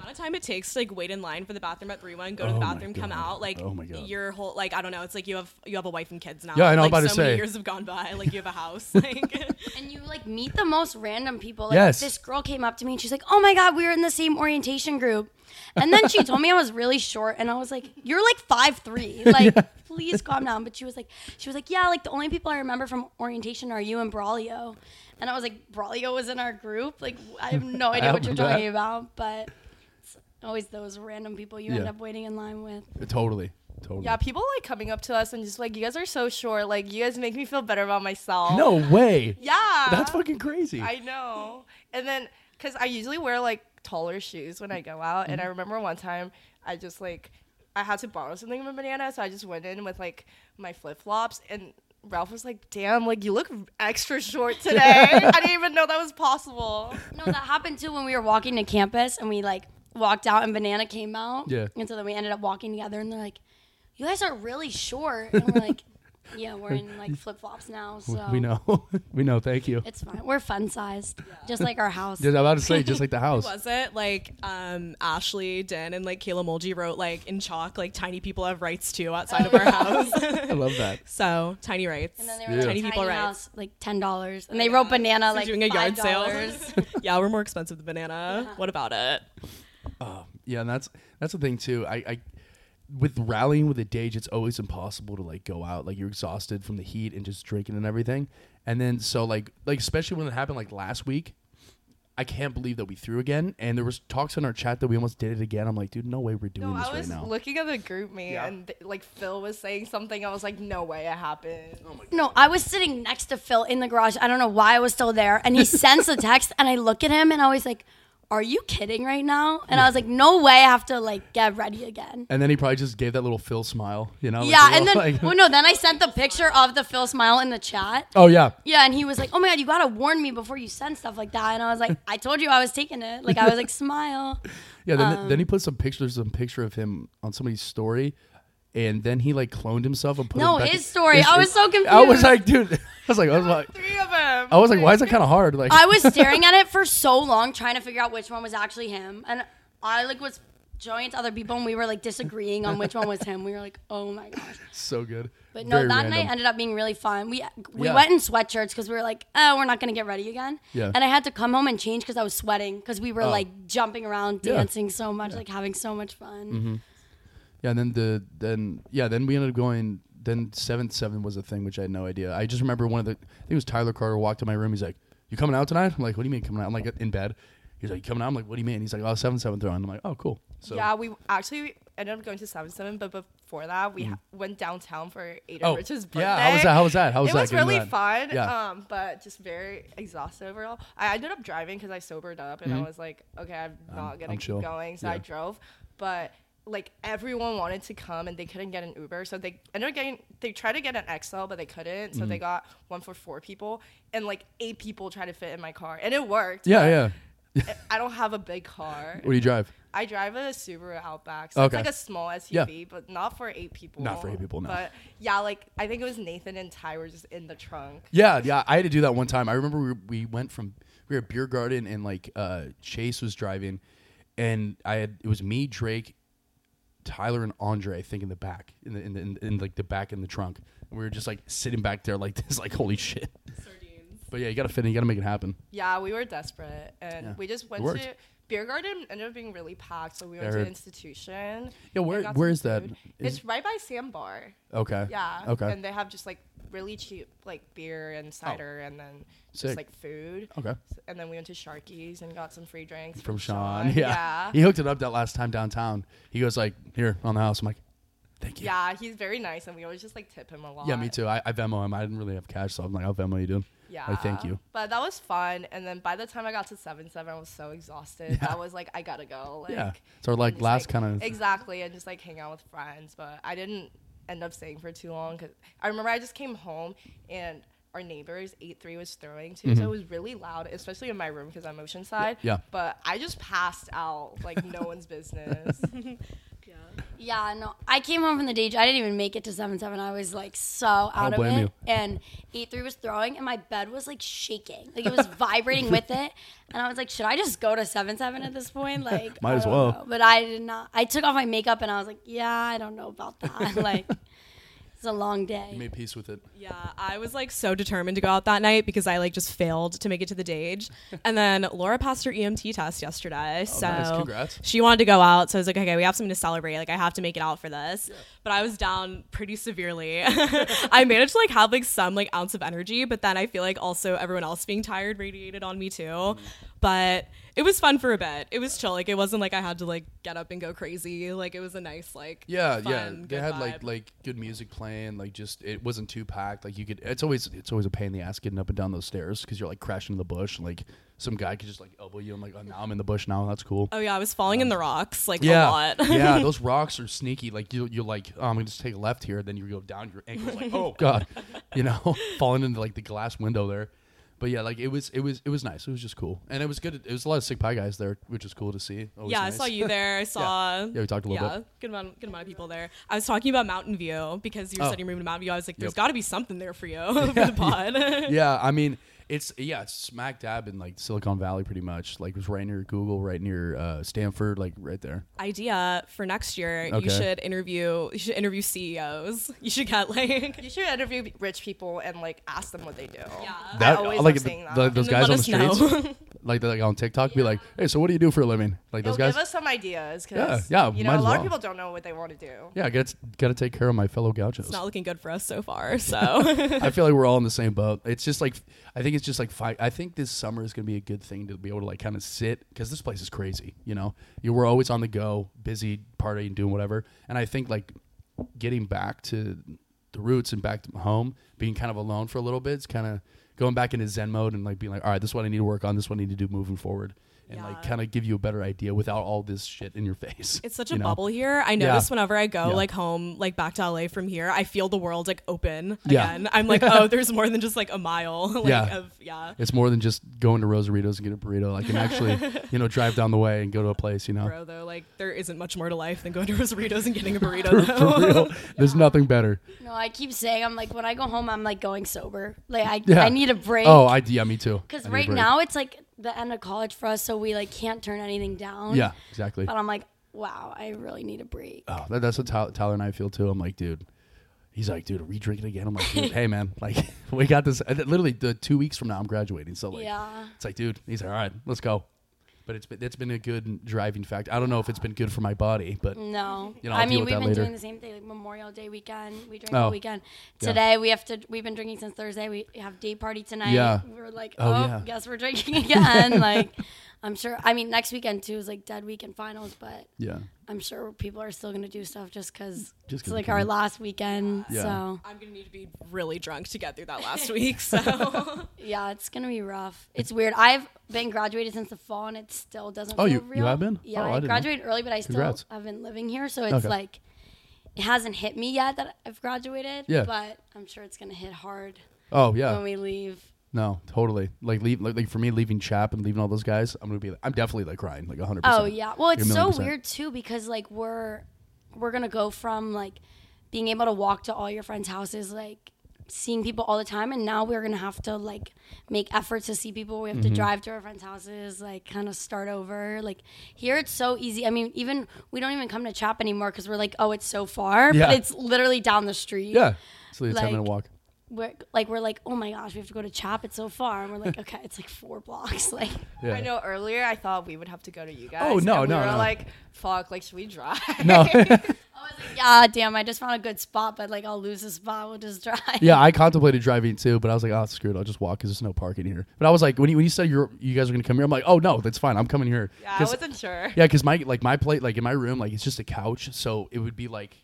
The amount of time it takes to like wait in line for the bathroom at three one, go to Oh the my bathroom, come God. out, like Oh my God. your whole like I don't know, it's like you have you have a wife and kids now. Yeah, I know, I'm Like, about to so many years have gone by, like you have a house. Like And you like meet the most random people. Like Yes. this girl came up to me and she's like, "Oh my god, we were in the same orientation group." And then she told me I was really short, and I was like, "You're like five three. Like, please calm down." But she was like, she was like, "Yeah, like the only people I remember from orientation are you and Braulio." And I was like, "Braulio was in our group. Like, I have no idea what you're talking about." But it's always those random people you end Yeah. up waiting in line with. totally, totally. Yeah, people like coming up to us and just like, you guys are so short. Like, you guys make me feel better about myself. No way. Yeah. That's fucking crazy. I know. And then, because I usually wear like taller shoes when I go out. Mm-hmm. And I remember one time I just like, I had to borrow something from Banana. So I just went in with like my flip flops. And Ralph was like, damn, like you look extra short today. I didn't even know that was possible. No, that happened too when we were walking to campus and we like walked out and Banana came out. Yeah. And so then we ended up walking together and they're like, "You guys are really short." And we're like, "Yeah, we're in like flip flops now, so we know. we know. Thank you. it's fine. We're fun sized, just like our house." Just, I'm about to say, just like the house. was it like um Ashley, Dan, and like Kayla Mulgy wrote like in chalk like tiny people have rights too outside of our house. I love that. so tiny rights. And then they were Yeah. like, Tiny tiny, people rights. house, like ten dollars, and they wrote banana So like doing a yard sale. yeah, we're more expensive than banana. What about it? Um, yeah, and that's that's the thing too. I, I with rallying with the Dage, it's always impossible to like go out. Like you're exhausted from the heat and just drinking and everything. And then so like like especially when it happened like last week, I can't believe that we threw again. And there was talks in our chat that we almost did it again. I'm like, dude, no way we're doing No, this I was right now. looking at the GroupMe Yeah. and th- like Phil was saying something. I was like, no way it happened. Oh No, I was sitting next to Phil in the garage. I don't know why I was still there. And he sends a text, and I look at him, and I was like, Are you kidding right now? And I was like, No way, I have to like get ready again. and then he probably just gave that little Phil smile, you know? yeah, the and then, like- well, no, then I sent the picture of the Phil smile in the chat. oh yeah, Yeah, and he was like, Oh my God, you gotta warn me before you send stuff like that. And I was like, I told you I was taking it. Like, I was like, Smile. yeah. Then Um, then he put some pictures, some picture of him on somebody's story. And then he like cloned himself and put No, it back No, his story. I was so confused. I was like, dude, I was like, I was like, Three of them. I was like, why is it kind of hard? Like, I was staring at it for so long trying to figure out which one was actually him. And I like was showing it to other people and we were like disagreeing on which one was him. We were like, oh my gosh. so good. But no, Very that random. night ended up being really fun. We we Yeah. went in sweatshirts because we were like, oh, we're not gonna get ready again. Yeah. And I had to come home and change because I was sweating because we were Oh. like jumping around, Yeah. dancing so much, like having so much fun. Mm-hmm. Yeah, and then the then yeah, then we ended up going. Then seven seven was a thing which I had no idea. I just remember one of the I think it was Tyler Carter walked in my room. He's like, "You coming out tonight?" I'm like, "What do you mean coming out?" I'm like in bed. He's like, "You coming out?" I'm like, "What do you mean?" He's like, "Oh, seven seven throwing." I'm like, "Oh, cool." So yeah, we actually ended up going to seven seven, but before that, we ha- went downtown for Ada Mm. Oh, Rich's birthday. yeah. How was that? How was that? How was it that? was really that? fun. Yeah. Um, but just very exhausted overall. I ended up driving because I sobered up and I was like, okay, I'm not gonna Mm-hmm. I'm keep chill. going, so I drove. But like everyone wanted to come and they couldn't get an Uber, so they ended up getting. They tried to get an XL, but they couldn't, so Mm-hmm. they got one for four people, and like eight people tried to fit in my car, and it worked. Yeah, yeah. I don't have a big car. What do you drive? I drive a Subaru Outback, so Okay. it's like a small SUV, but not for eight people. Not for eight people, no. But yeah, like I think it was Nathan and Ty were just in the trunk. Yeah, yeah. I had to do that one time. I remember we, we went from we were at beer garden and like uh, Chase was driving, and I had it was me, Drake, Tyler, and Andre. I think in the back, in the in, the, in, in like the back in the trunk. And we were just like sitting back there like this, like holy shit. Sardines. But yeah, you gotta fit in. You gotta make it happen. Yeah, we were desperate, and Yeah. we just went to worked. Beer garden. Ended up being really packed, so we went to heard. institution. Yeah, where where that? food. Is- it's right by Sandbar. okay. Yeah. Okay. And they have just like really cheap like beer and oh. cider, and then Oh. Sick. just like food. Okay. S- And then we went to Sharkeez and got some free drinks From Sean. Yeah. Yeah. He hooked it up that last time downtown. He goes like, here on the house. I'm like, Thank you. Yeah, he's very nice, and we always just like tip him a lot. Yeah, me too. I, I Venmo him. I didn't really have cash, so I'm like, I'll Venmo you, dude. Yeah. Like, thank you. But that was fun, and then by the time I got to seven seven, I was so exhausted. Yeah. I was like, I gotta go. Like, yeah. So like last like, kind of. exactly, and just like hang out with friends. But I didn't end up staying for too long because I remember I just came home and our neighbors eight three was throwing too, so it was really loud, especially in my room because I'm Oceanside. Mm-hmm. Yeah. But I just passed out like no one's business. Yeah, no. I came home from the day. I didn't even make it to seven seven. I was like so out of it. you. And eight three was throwing, and my bed was like shaking. Like it was vibrating with it. And I was like, should I just go to seven seven at this point? Like Might as well. know. But I did not. I took off my makeup, and I was like, yeah, I don't know about that. like it's a long day. You made peace with it. Yeah, I was like so determined to go out that night because I like just failed to make it to the Dage. And then Laura passed her EMT test yesterday. so Oh, nice. Congrats. she wanted to go out. So I was like, okay, we have something to celebrate. Like I have to make it out for this. But I was down pretty severely. I managed to like have like some like ounce of energy, but then I feel like also everyone else being tired radiated on me too. Mm-hmm. But it was fun for a bit. It was chill. Like it wasn't like I had to like get up and go crazy. Like it was a nice like Yeah, yeah. They good had like like good music playing. And like just it wasn't too packed. Like you could. It's always it's always a pain in the ass getting up and down those stairs because you're like crashing in the bush. And, like some guy could just like elbow you. I'm like, oh, now I'm in the bush now. That's cool. Oh yeah, I was falling in the rocks like yeah, a lot. yeah. Those rocks are sneaky. Like you, you're like, oh, I'm gonna just take a left here. Then you go down. Your ankle's like, oh god, you know, falling into like the glass window there. But yeah, like it was, it was, it was nice. It was just cool, and it was good. It was a lot of Sig Pi guys there, which is cool to see. Always yeah, nice. I saw you there. I saw. Yeah, we talked a little bit. yeah, bit. good amount, good amount of people there. I was talking about Mountain View because you were Oh. studying room to Mountain View. I was like, "There's Yep. got to be something there for you for the pod." yeah, I mean, it's yeah, it's smack dab in like Silicon Valley, pretty much. Like it was right near Google, right near uh, Stanford, like right there. Idea for next year: Okay. you should interview. You should interview CEOs. You should get like. you should interview rich people and like ask them what they do. Yeah. That I always like love the- seeing that. the- those and guys on the streets, like they're like on TikTok, be like, hey, so what do you do for a living? Like They'll those guys. give us some ideas Yeah, because yeah, you might know a lot well. of people don't know what they want to do. yeah, got got to take care of my fellow gauchos. it's not looking good for us so far. So I feel like we're all in the same boat. It's just like I think it's just like fight. I think this summer is gonna be a good thing to be able to like kind of sit because this place is crazy. You know, you were always on the go, busy partying, doing whatever. And I think like getting back to the roots and back to home, being kind of alone for a little bit, is kind of going back into Zen mode and like being like, all right, this is what I need to work on. This is what I need to do moving forward. And like kind of give you a better idea without all this shit in your face. It's such a know? bubble here. I Yeah. notice whenever I go Yeah. like home, like back to LA from here, I feel the world like open Yeah. again. I'm like, oh, there's more than just like a mile. like, Yeah. Of yeah. It's more than just going to Rosaritos and get a burrito. I can actually, you know, drive down the way and go to a place, you know. Bro, though, like there isn't much more to life than going to Rosaritos and getting a burrito. for though. real. There's nothing better. No, I keep saying I'm like when I go home, I'm like going sober. Like I, Yeah. I need a break. Oh, I yeah, me too. Because I need a right now it's like the end of college for us, so we like can't turn anything down. Yeah, exactly. But I'm like, wow, I really need a break. Oh, that, that's what Tyler, Tyler and I feel too. I'm like, dude. He's like, dude, are we drinking again? I'm like, dude, hey man, like we got this. uh, Literally, the two weeks from now, I'm graduating. So like, yeah. it's like, dude, he's like, all right, let's go. But it's been it's been a good driving fact. I don't know if it's been good for my body, but No. You know, I mean, we've been later. doing the same thing, like Memorial Day weekend. We drink Oh. all weekend. Yeah. Today we have to. We've been drinking since Thursday. We have day party tonight. Yeah. We're like, Oh, oh, yeah. guess we're drinking again. like, I'm sure. I mean, next weekend too is like dead weekend finals, but yeah, I'm sure people are still gonna do stuff just because Just it's 'cause like our last weekend. Yeah. So I'm gonna need to be really drunk to get through that last week. So yeah, it's gonna be rough. It's weird. I've been graduated since the fall, and it still doesn't. Oh, feel you- you real. have been? Yeah, Oh, I I, didn't know. graduated early, but I still Congrats. have been living here, so it's Okay. like it hasn't hit me yet that I've graduated. Yeah. But I'm sure it's gonna hit hard oh yeah, when we leave. No, totally. Like leave, like, like for me, leaving Chap and leaving all those guys, I'm gonna be, like, I'm definitely like crying, like 100. percent Oh yeah. Well, it's million so percent. weird too because like we're we're gonna go from like being able to walk to all your friends' houses, like seeing people all the time, and now we're gonna have to like make efforts to see people. We have Mm-hmm. to drive to our friends' houses, like kind of start over. Like here, it's so easy. I mean, even we don't even come to Chap anymore because we're like, oh, it's so far, Yeah. but it's literally down the street. Yeah, it's like a 10 minute walk. We're like we're like, oh my gosh, we have to go to Chap. It's so far, and we're like, okay, it's like four blocks. Like, Yeah. I know earlier I thought we would have to go to you guys. Oh, no, no, we were no. like, fuck, like should we drive? No. I was like, yeah, damn, I just found a good spot, but like I'll lose the spot. We'll just drive. yeah, I contemplated driving too, but I was like, oh, screw it, I'll just walk because there's no parking here. But I was like, when you when you said you're you guys are gonna come here, I'm like, oh no, that's fine, I'm coming here. yeah, I 'Cause- wasn't sure. Yeah, because my like my plate like in my room like it's just a couch, so it would be like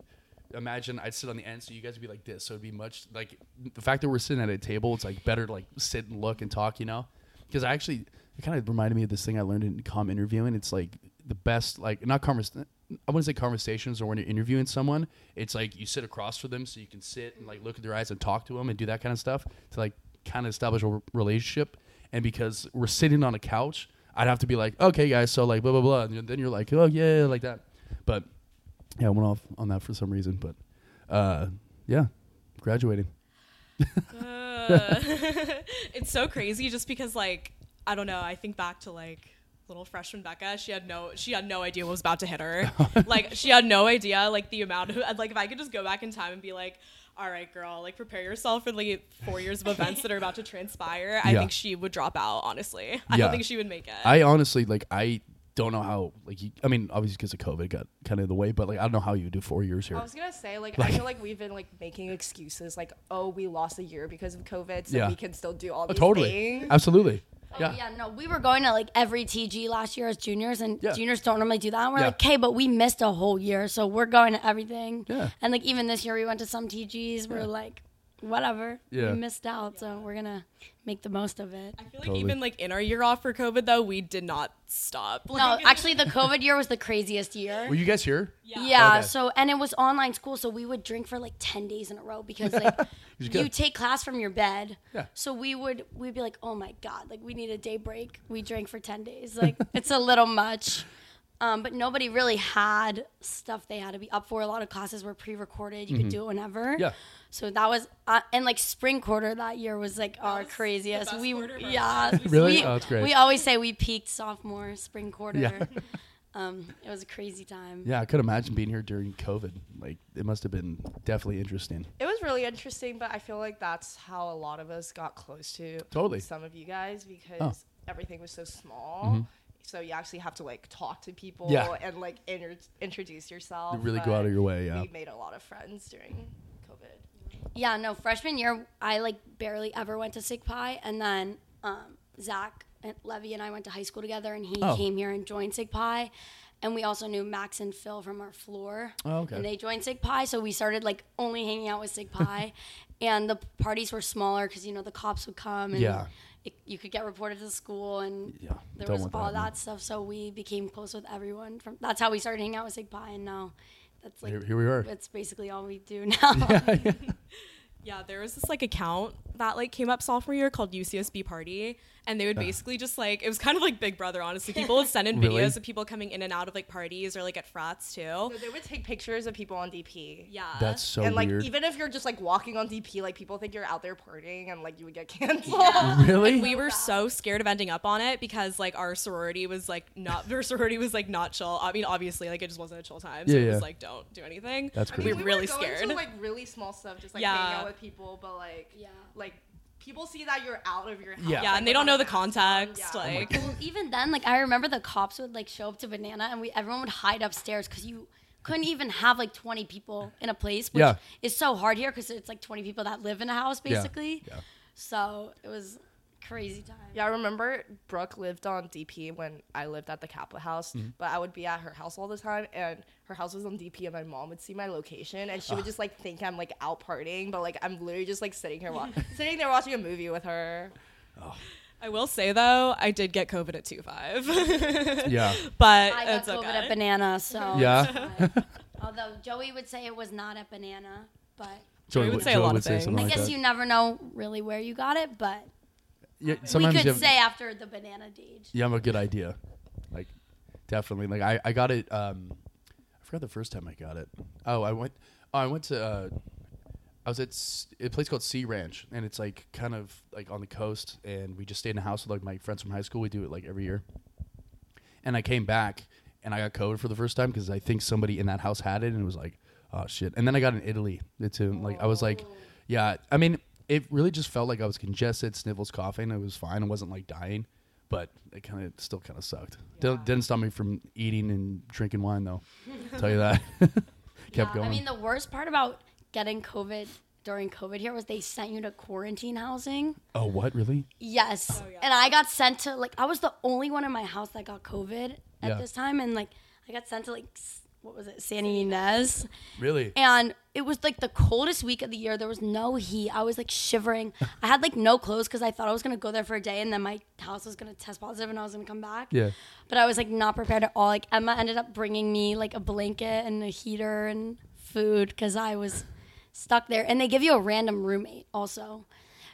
imagine I'd sit on the end, so you guys would be like this. So it'd be much like the fact that we're sitting at a table. It's like better to like sit and look and talk, you know? Because I actually it kind of reminded me of this thing I learned in com interviewing. It's like the best, like not convers. I wouldn't say conversations or when you're interviewing someone, it's like you sit across from them so you can sit and like look at their eyes and talk to them and do that kind of stuff to like kind of establish a relationship. And because we're sitting on a couch, I'd have to be like, okay, guys, so like blah blah blah, and then you're like, oh yeah, like that. But yeah, I went off on that for some reason, but uh, yeah, graduating. Uh, it's so crazy just because like I don't know. I think back to like little freshman Becca. She had no she had no idea what was about to hit her. like she had no idea like the amount of like if I could just go back in time and be like. All right, girl. Like, prepare yourself for like four years of events that are about to transpire. I Yeah. think she would drop out. Honestly, I Yeah. don't think she would make it. I honestly like I don't know how like you, I mean obviously because of COVID got kind of in the way, but like I don't know how you do four years here. I was gonna say, like, Like- I feel like we've been like making excuses, like, oh, we lost a year because of COVID, so Yeah. we can still do all Oh, these totally, things. absolutely. Oh, yeah. yeah. no, we were going to like every TG last year as juniors, and Yeah. juniors don't normally do that. And we're Yeah. like, okay, but we missed a whole year, so we're going to everything. Yeah. And like even this year, we went to some TGs. We're Yeah. like, whatever, Yeah. we missed out, so we're gonna make the most of it. I feel like Totally. even like in our year off for COVID though, we did not stop. No, actually, the COVID year was the craziest year. Were you guys here? yeah. Yeah, oh, Okay. so and it was online school, so we would drink for like ten days in a row because like You you take class from your bed. Yeah. So we would we'd be like, oh my god, like we need a day break. We drank for ten days, like it's a little much. Um, but nobody really had stuff they had to be up for. A lot of classes were pre-recorded. You could do it whenever. Mm-hmm. Yeah. So that was uh, and like spring quarter that year was like our was craziest. We quarter of our yeah. Really? We, Oh, that's great. We always say we peaked sophomore spring quarter. Yeah. Um, it was a crazy time. Yeah, I could imagine being here during COVID. Like it must have been definitely interesting. It was really interesting, but I feel like that's how a lot of us got close to Totally. some of you guys because Oh. everything was so small. Mhm. So you actually have to like talk to people Yeah. and like inter- introduce yourself. You really go out of your way, yeah. We made a lot of friends during COVID. Yeah, no, freshman year, I like barely ever went to Sig Pi. And then um, Zach and Levy and I went to high school together, and he Oh. came here and joined Sig Pi. And we also knew Max and Phil from our floor. Oh, okay. And they joined Sig Pi, so we started like only hanging out with Sig Pi. and the parties were smaller because, you know, the cops would come and Yeah. It, you could get reported to school and Yeah, there was all that, that, stuff. So we became close with everyone. From That's how we started hanging out with Sig Pi. And now that's like, Here, here we are. that's basically all we do now. Yeah, there was this like account that like came up sophomore year called UCSB Party, and they would basically just like it was kind of like Big Brother, honestly. People would send in Really? videos of people coming in and out of like parties or like at frats too. So they would take pictures of people on DP. Yeah, That's so and like weird. even if you're just like walking on DP, like people think you're out there partying and like you would get canceled. really? we were so scared of ending up on it because like our sorority was like not their sorority was like not chill. I mean, obviously, like it just wasn't a chill time, so Yeah, it yeah. was like don't do anything. That's I crazy. mean, We're we really were going scared. To, like really small stuff, just like Yeah. hanging out with people, but like Yeah. like people see that you're out of your house. Yeah. yeah, like, and they don't know the without a mask on. context. Yeah. Like, well, even then, like I remember the cops would like show up to Banana, and we everyone would hide upstairs because you couldn't even have like 20 people in a place, which Yeah. is so hard here because it's like 20 people that live in a house Yeah, basically. yeah. So it was crazy time. Yeah, I remember Brooke lived on DP when I lived at the Kappa house, Mm-hmm. but I would be at her house all the time, and her house was on DP, and my mom would see my location, and she would just like think I'm like out partying, but like I'm literally just like sitting here, wa- sitting there watching a movie with her. I will say though, I did get COVID at two five, yeah. but I got it's COVID okay. at Banana, so Yeah. Although Joey would say it was not at Banana, but Joey would say a lot of things. something I like guess that. you never know really where you got it, but yeah, we could you have, say after the Banana you have a good idea. Like, definitely. Like, I, I got it. Um, I forgot the first time I got it. Oh, I went. Oh, I went to. Uh, I was at s- a place called Sea Ranch, and it's like kind of like on the coast. And we just stayed in a house with like my friends from high school. We do it like every year. And I came back, and I got COVID for the first time because I think somebody in that house had it, and it was like, oh shit. And then I got in Italy too. Like I was like, yeah. I mean, it really just felt like I was congested, sniffles, coughing. It was fine. I wasn't like dying, but it kind of still kind of sucked. Didn't, didn't stop me from eating and drinking wine though. tell you that. Kept Yeah, going. I mean, the worst part about getting COVID during COVID here was they sent you to quarantine housing. oh, what really? Yes. oh, yeah. And I got sent to like I was the only one in my house that got COVID at Yeah. this time, and like I got sent to like s- what was it, San Ynez. Really? And it was like the coldest week of the year. There was no heat. I was like shivering. I had like no clothes because I thought I was gonna go there for a day and then my house was gonna test positive and I was gonna come back. Yeah. But I was like not prepared at all. Like Emma ended up bringing me like a blanket and a heater and food because I was stuck there. And they give you a random roommate also.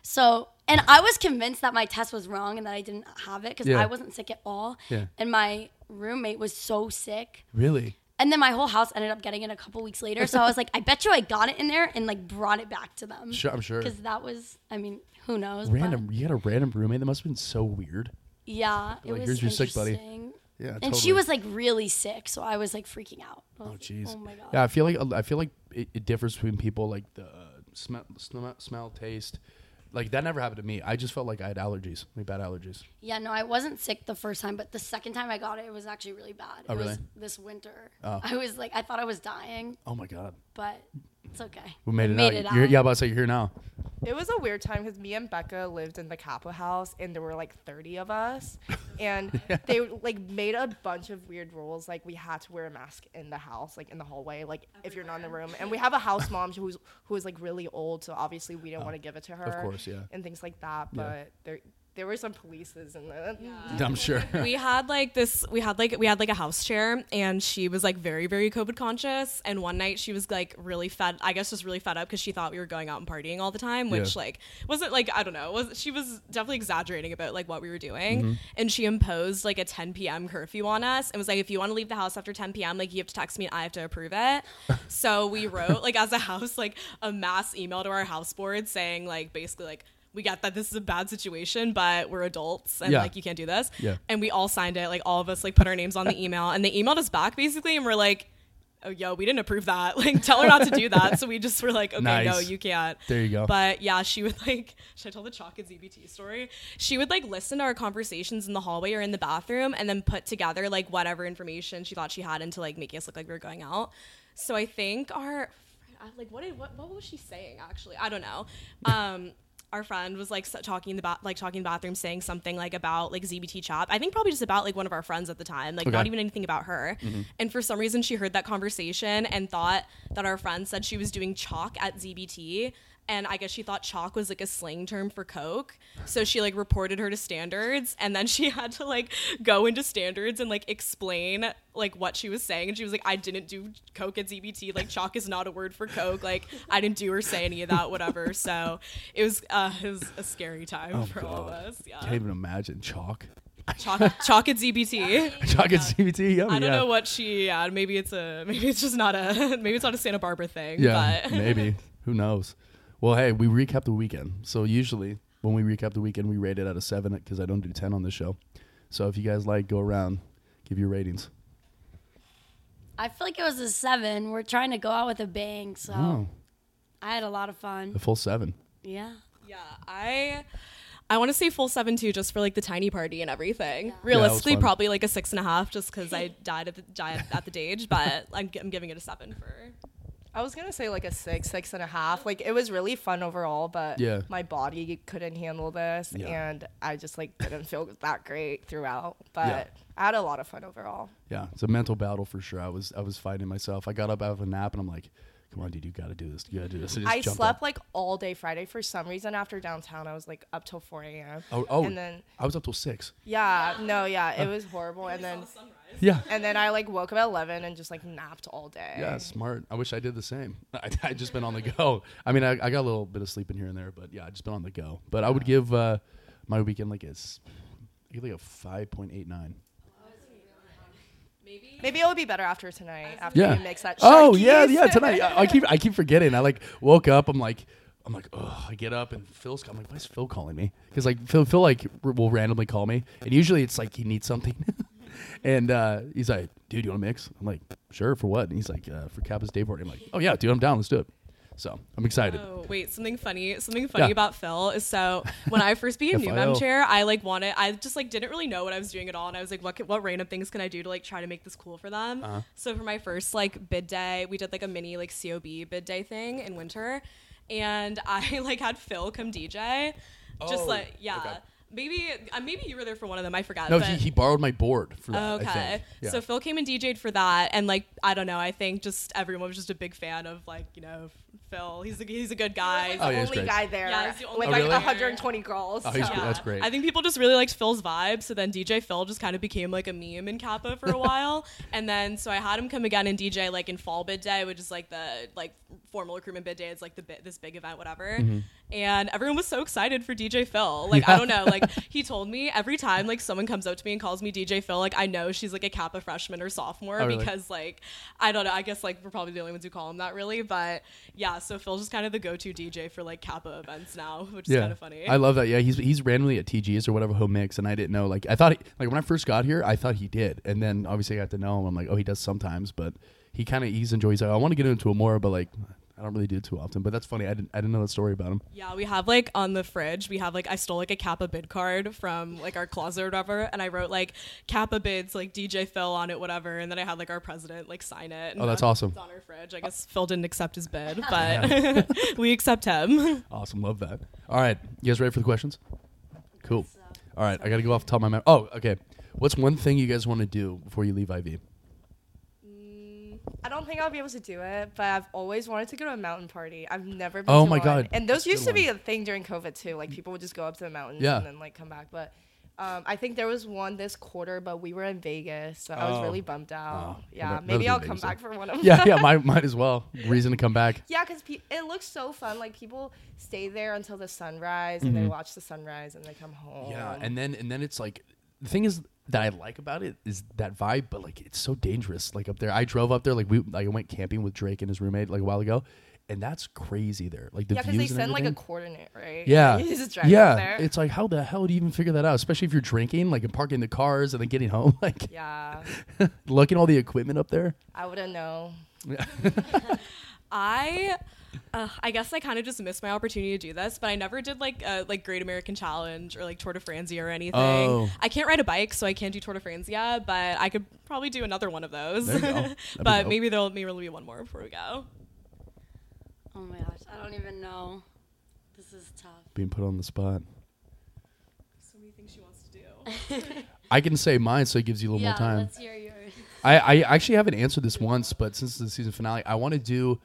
So, and I was convinced that my test was wrong and that I didn't have it because Yeah. I wasn't sick at all. Yeah. And my roommate was so sick. Really? And then my whole house ended up getting it a couple weeks later. So I was like, I bet you I got it in there and like brought it back to them. Sure, I'm sure. Because that was, I mean, who knows? Random. You had a random roommate. That must have been so weird. yeah, it Like, was here's your sick buddy. interesting. Yeah. And she was like really sick, so I was like freaking out. Oh like, jeez. Oh my god. Yeah, I feel like I feel like it, it differs between people like the uh, smell, smell, smell, taste. Like that never happened to me. I just felt like I had allergies, like bad allergies. Yeah, no, I wasn't sick the first time, but the second time I got it, it was actually really bad. Oh, it was really? this winter. Oh. I was like, I thought I was dying, Oh my god, but it's okay. we made I it made out. it You're, out. yeah, about to say you're here now. It was a weird time because me and Becca lived in the Kappa house, and there were like 30 of us, and they like made a bunch of weird rules. Like we had to wear a mask in the house, like in the hallway, like if you're not in the room. And we have a house mom who's who is like really old, so obviously we didn't oh. want to give it to her. Of course, yeah. And things like that, Yeah. but there there were some polices in the. I'm sure. we had like this we had like we had like a house chair and she was like very very covid conscious and one night she was like really fed i guess just really fed up because she thought we were going out and partying all the time which Yeah. like wasn't like i don't know was she was definitely exaggerating about like what we were doing Mm-hmm. and she imposed like a 10 p.m curfew on us and was like if you want to leave the house after 10 p.m like you have to text me and i have to approve it so we wrote like as a house like a mass email to our house board saying like basically like we get that this is a bad situation, but we're adults and Yeah. like you can't do this. Yeah. And we all signed it, like all of us like put our names on the email and they emailed us back basically and we're like, Oh yo, we didn't approve that. Like tell her not to do that. So we just were like, Okay, no, you can't. There you go. But yeah, she would like should I tell the chalk and ZBT story? She would like listen to our conversations in the hallway or in the bathroom and then put together like whatever information she thought she had into like making us look like we were going out. So I think our like what did what what was she saying actually? I don't know. Um our friend was like talking in the like talking in the bathroom saying something like about like ZBT chop. I think probably just about like one of our friends at the time, like not even anything about her. Mm-hmm. And for some reason she heard that conversation and thought that our friend said she was doing chalk at ZBT. And I guess she thought chalk was like a slang term for coke. So she like reported her to standards and then she had to like go into standards and like explain like what she was saying. And she was like, I didn't do coke at ZBT. Like chalk is not a word for coke. Like I didn't do or say any of that, whatever. So it was uh it was a scary time for all of us. Yeah. Can't even imagine chalk. Chalk chalk at ZBT. Chalk at ZBT. I don't yeah. know what she yeah, maybe it's a maybe it's just not a maybe it's not a Santa Barbara thing. Yeah, but maybe. Who knows? Well, hey, we recap the weekend. So usually when we recap the weekend, we rate it out of seven because I don't do ten on this show. So if you guys like, go around, give your ratings. I feel like it was a seven. We're trying to go out with a bang, so Oh, I had a lot of fun. a full seven. Yeah. Yeah, I I want to say full seven too, just for like the tiny party and everything. Yeah. Yeah, it was Realistically, fun. probably like a six and a half, just because I died at the died at the age. But I'm, gi- I'm giving it a seven for. I was gonna say like a six, six and a half. Like it was really fun overall, but Yeah. my body couldn't handle this, Yeah. and I just like didn't feel that great throughout. But Yeah. I had a lot of fun overall. Yeah, it's a mental battle for sure. I was I was fighting myself. I got up out of a nap and I'm like, "Come on, dude, you got to do this. You got to do this." just I slept up. like all day Friday for some reason. After downtown, I was like up till 4 a.m. Oh, oh, and then I was up till six. yeah, no, yeah, it was horrible. And then Yeah. and then I like woke up at 11 and just like napped all day. Yeah, smart. I wish I did the same. I, I just been on the go. I mean, I, I got a little bit of sleep in here and there, but yeah, I just been on the go. But I would give uh, my weekend like a, s- I give like a five point eight nine. Maybe. Maybe it would be better after tonight. After Yeah. you mix that. Oh yeah, Sharkeez. yeah. Tonight I, I keep I keep forgetting. I like woke up. I'm like. I'm like, oh, I get up and Phil's. I'm like, why is Phil calling me? Because like Phil, Phil like r- will randomly call me, and usually it's like he needs something, and uh, he's like, dude, you want to mix? I'm like, sure, for what? And he's like, uh, for Kappa's day party. I'm like, oh yeah, dude, I'm down. Let's do it. So I'm excited. Oh wait, something funny. Something funny Yeah. about Phil is so when I first became new mem chair, I like wanted. I just like didn't really know what I was doing at all, and I was like, what ca- what random things can I do to like try to make this cool for them? Uh-huh. So for my first like bid day, we did like a mini like COB bid day thing in winter, and I like had Phil come DJ, just Oh, like yeah. okay. Maybe uh, maybe you were there for one of them. I forgot. No, but- he, he borrowed my board for that. I Okay. think. Yeah. So Phil came and DJ'd for that, and like I don't know, I think just everyone was just a big fan of like you know Phil. He's a he's a good guy. Oh, the yeah, only great. guy there Yeah, he's the only with guy like there. 120 girls. Oh, he's so- great. That's great. I think people just really liked Phil's vibe. So then DJ Phil just kind of became like a meme in Kappa for a while. and then so I had him come again and DJ like in fall bid day, which is like the like formal recruitment bid day. It's like the bit this big event, whatever. And everyone was so excited for DJ Phil. Like I don't know. Like he told me every time like someone comes up to me and calls me DJ Phil, like I know she's like a Kappa freshman or sophomore Oh, really? because like I don't know. I guess like we're probably the only ones who call him that really. But yeah, so Phil's just kind of the go-to DJ for like Kappa events now, which is kind of funny. I love that. Yeah, he's he's randomly at TGs or whatever home mix, and I didn't know. Like I thought, he, like when I first got here, I thought he did, and then obviously I got to know him. I'm like, oh, he does sometimes, but he kind of he's enjoys. Like, I want to get into it more, but like I don't really do it too often. But that's funny. I didn't I didn't know that story about him. Yeah, we have like on the fridge, we have like I stole like a Kappa bid card from like our closet or whatever, and I wrote like Kappa bids like DJ Phil on it, whatever, and then I had like our president like sign it. and Oh, that's that- awesome. It's on our fridge. I guess Phil didn't accept his bid, but we accept him. Awesome, love that. All right, you guys ready for the questions? Cool. All right, I got to go off the top of my mouth. Oh, okay. What's one thing you guys want to do before you leave IV? I don't think I'll be able to do it, but I've always wanted to go to a mountain party. I've never been Oh to my one. God, And those used to be a thing during COVID too. Like people would just go up to the mountains Yeah. and then like come back. But um, I think there was one this quarter, but we were in Vegas, so I was Oh. really bummed out. Oh, yeah, that- maybe I'll come back for one of them. Yeah, yeah, might might as well. Reason to come back. Yeah, because pe- it looks so fun. Like people stay there until the sunrise and they watch the sunrise and they come home. Mm-hmm. Yeah, and then and then it's like the thing is that I like about it is that vibe, but like it's so dangerous. Like up there, I drove up there. Like we, like I went camping with Drake and his roommate like a while ago, and that's crazy there. Like the yeah, because they and send like a coordinate, right? yeah, you just drive yeah. there. It's like how the hell do you even figure that out? Especially if you're drinking, like and parking the cars and then getting home. Like yeah, looking all the equipment up there. I wouldn't know. I uh, I guess I kind of just missed my opportunity to do this, but I never did like uh, like Great American Challenge or like Tour de France or anything. Oh. I can't ride a bike, so I can't do Tour de France yet, but I could probably do another one of those. There you go. That'd be but dope. maybe there'll maybe there'll be one more before we go. Oh my gosh, I don't even know. This is tough. Being put on the spot. So many things she wants to do. I can say mine, so it gives you a little yeah, more time. let's hear yours. I, I actually haven't answered this once, but since the season finale, I want to do.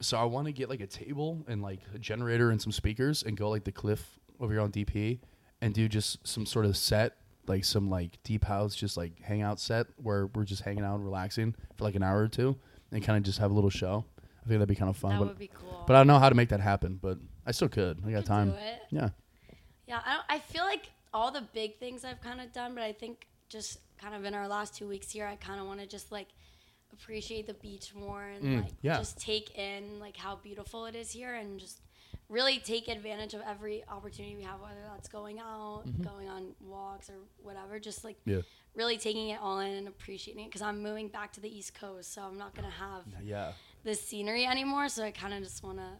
So I want to get like a table and like a generator and some speakers and go like the cliff over here on DP and do just some sort of set, like some like deep house, just like hangout set where we're just hanging out and relaxing for like an hour or two and kind of just have a little show. I think that'd be kind of fun. That but, would be cool. but I don't know how to make that happen, but I still could. I got time. Yeah. Yeah, I, don't, I feel like all the big things I've kind of done, but I think just kind of in our last two weeks here, I kind of want to just like appreciate the beach more and Mm, like yeah. just take in like how beautiful it is here and just really take advantage of every opportunity we have, whether that's going out, going on walks or whatever. Just like Mm-hmm. Yeah. really taking it all in and appreciating it because I'm moving back to the East Coast, so I'm not gonna have Yeah. this scenery anymore. So I kind of just want to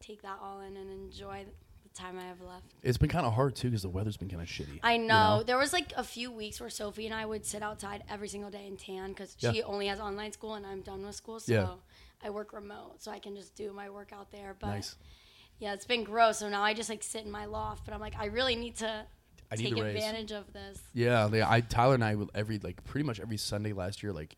take that all in and enjoy the time I have left. It's been kind of hard too because the weather's been kind of shitty. I you know. There was like a few weeks where Sophie and I would sit outside every single day and tan because Yeah. she only has online school and I'm done with school. So Yeah. I work remote, so I can just do my work out there. But Nice. yeah, it's been gross. So now I just like sit in my loft, but I'm like, I really need to I need take to raise. advantage of this. Yeah, I Tyler and I would every like pretty much every Sunday last year, like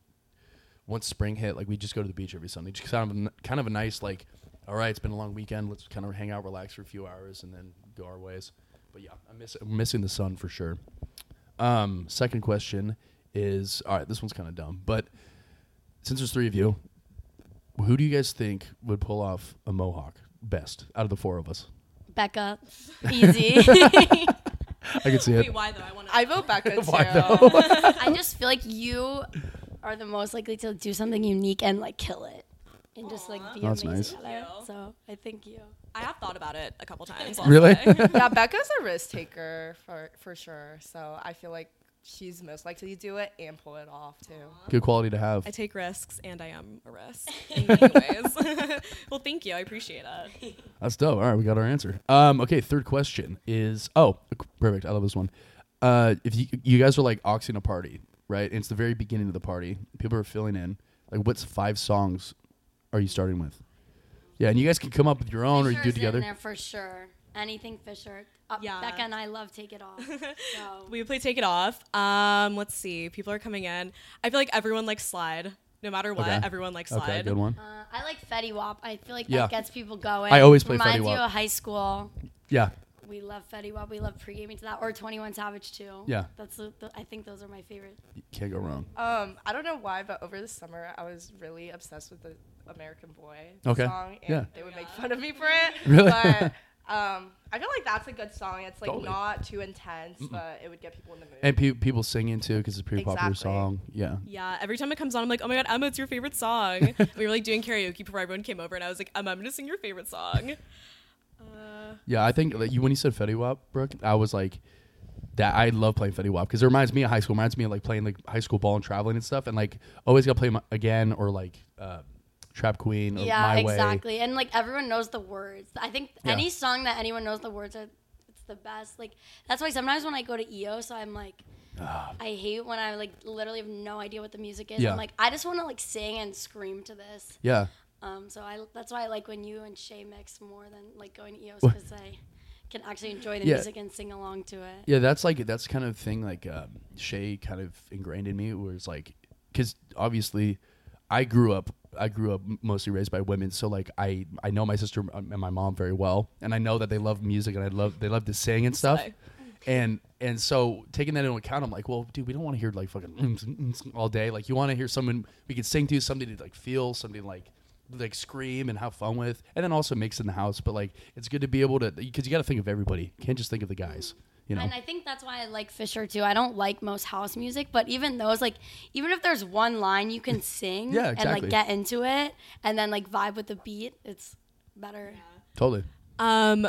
once spring hit, like we just go to the beach every Sunday. Just kind of kind of a nice like, all right, it's been a long weekend. Let's kind of hang out, relax for a few hours, and then go our ways. But yeah, I miss I'm missing the sun for sure. Um, second question is all right. This one's kind of dumb, but since there's three of you, who do you guys think would pull off a mohawk best out of the four of us? Becca, easy. I can see it. Wait, why though? I want to. I vote Becca too. Why though? I just feel like you are the most likely to do something unique and like kill it. And just like be that's amazing nice. at it. So I think you. I have thought about it a couple times. I'll Really? say. yeah, Becca's a risk taker for for sure. So I feel like she's most likely to do it and pull it off too. Good quality to have. I take risks, and I am a risk in many ways. well, thank you. I appreciate it. That's dope. All right, we got our answer. Um, okay, third question is oh, perfect. I love this one. Uh, if you you guys are like auxing a party, right? And it's the very beginning of the party. People are filling in. Like, what's five songs are you starting with? Yeah, and you guys can come up with your own or you do it Fisher's in together. there for sure. anything Fisher. Uh, Yeah. Becca and I love Take It Off. So We play Take It Off. Um, let's see. People are coming in. I feel like everyone likes Slide. No matter what, Okay. everyone likes Slide. Okay, good one. uh, I like Fetty Wap. I feel like Yeah. that gets people going. I always play Reminds Fetty you Wap. of high school. Yeah, We love Fetty Wap. We love pre-gaming to that. Or 21 Savage too. Yeah. That's the, the, I think those are my favorite. you can't go wrong. Um, I don't know why, but over the summer I was really obsessed with the American Boy Okay. song, and Yeah. they would make fun of me for it. Really? But um, I feel like that's a good song. It's like Totally. not too intense, but it would get people in the mood. And pe- people singing too because it's a pretty popular song. Yeah. Yeah, every time it comes on, I'm like, oh my god, Emma, it's your favorite song. we were like doing karaoke before everyone came over, and I was like, Emma, I'm gonna sing your favorite song. Yeah, I think like, you when you said Fetty Wap, Brooke, I was like, that I love playing Fetty Wap because it reminds me of high school. It reminds me of like playing like high school ball and traveling and stuff, and like always got to play 'em again or like uh, Trap Queen or Yeah, My Way. exactly. And like everyone knows the words. I think Yeah. any song that anyone knows the words are, it's the best. Like that's why sometimes when I go to EOS, I'm like, Ah. I hate when I like literally have no idea what the music is. Yeah. I'm like, I just want to like sing and scream to this. Yeah, Um, so I that's why I like when you and Shay mix more than like going to EOS because I can actually enjoy the Yeah. music and sing along to it. yeah. That's like that's kind of thing like um, Shay kind of ingrained in me was like because obviously I grew up. I grew up mostly raised by women, so like I I know my sister and my mom very well, and I know that they love music and I love they love to sing and stuff. And and so taking that into account, I'm like, well, dude, we don't want to hear like fucking all day. Like, you want to hear someone we can sing to, somebody to like feel, somebody like like scream and have fun with, and then also mix in the house. But like, it's good to be able to because you got to think of everybody. You can't just think of the guys. You know? And I think that's why I like Fisher too. I don't like most house music, but even those, like, even if there's one line you can sing Yeah, exactly. and like get into it and then like vibe with the beat, it's better. totally. Um,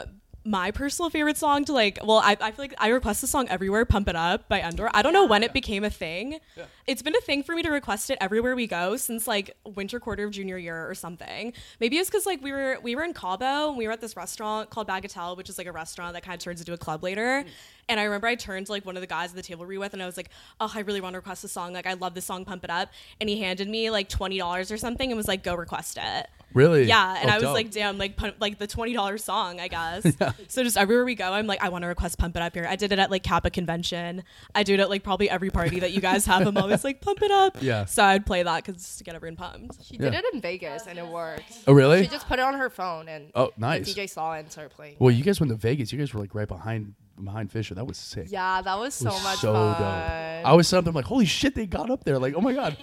my personal favorite song to like, well, I, I feel like I request the song everywhere, "Pump It Up" by Endor. I don't know when it became a thing. It's been a thing for me to request it everywhere we go since like winter quarter of junior year or something. Maybe it's because like we were we were in Cabo and we were at this restaurant called Bagatelle, which is like a restaurant that kind of turns into a club later. Mm. And I remember I turned to like one of the guys at the table we were with, and I was like, "Oh, I really want to request a song. Like, I love this song, Pump It Up." And he handed me like twenty dollars or something, and was like, "Go request it." Really? Yeah, and Oh, I was dope. like, damn, like pun- like the twenty dollars song, I guess. yeah. So just everywhere we go, I'm like, I want to request "Pump It Up" here. I did it at like Kappa convention. I do it at like probably every party that you guys have. I'm always like, "Pump It Up." Yeah. So I'd play that because to get everyone pumped. she Yeah. did it in Vegas, and it worked. oh, really? She just put it on her phone, and Oh, nice. DJ saw it and started playing. Well, you guys went to Vegas. You guys were like right behind behind Fisher. That was sick. yeah, that was so was much so fun. dope. I was something like, holy shit, they got up there. Like, oh my god.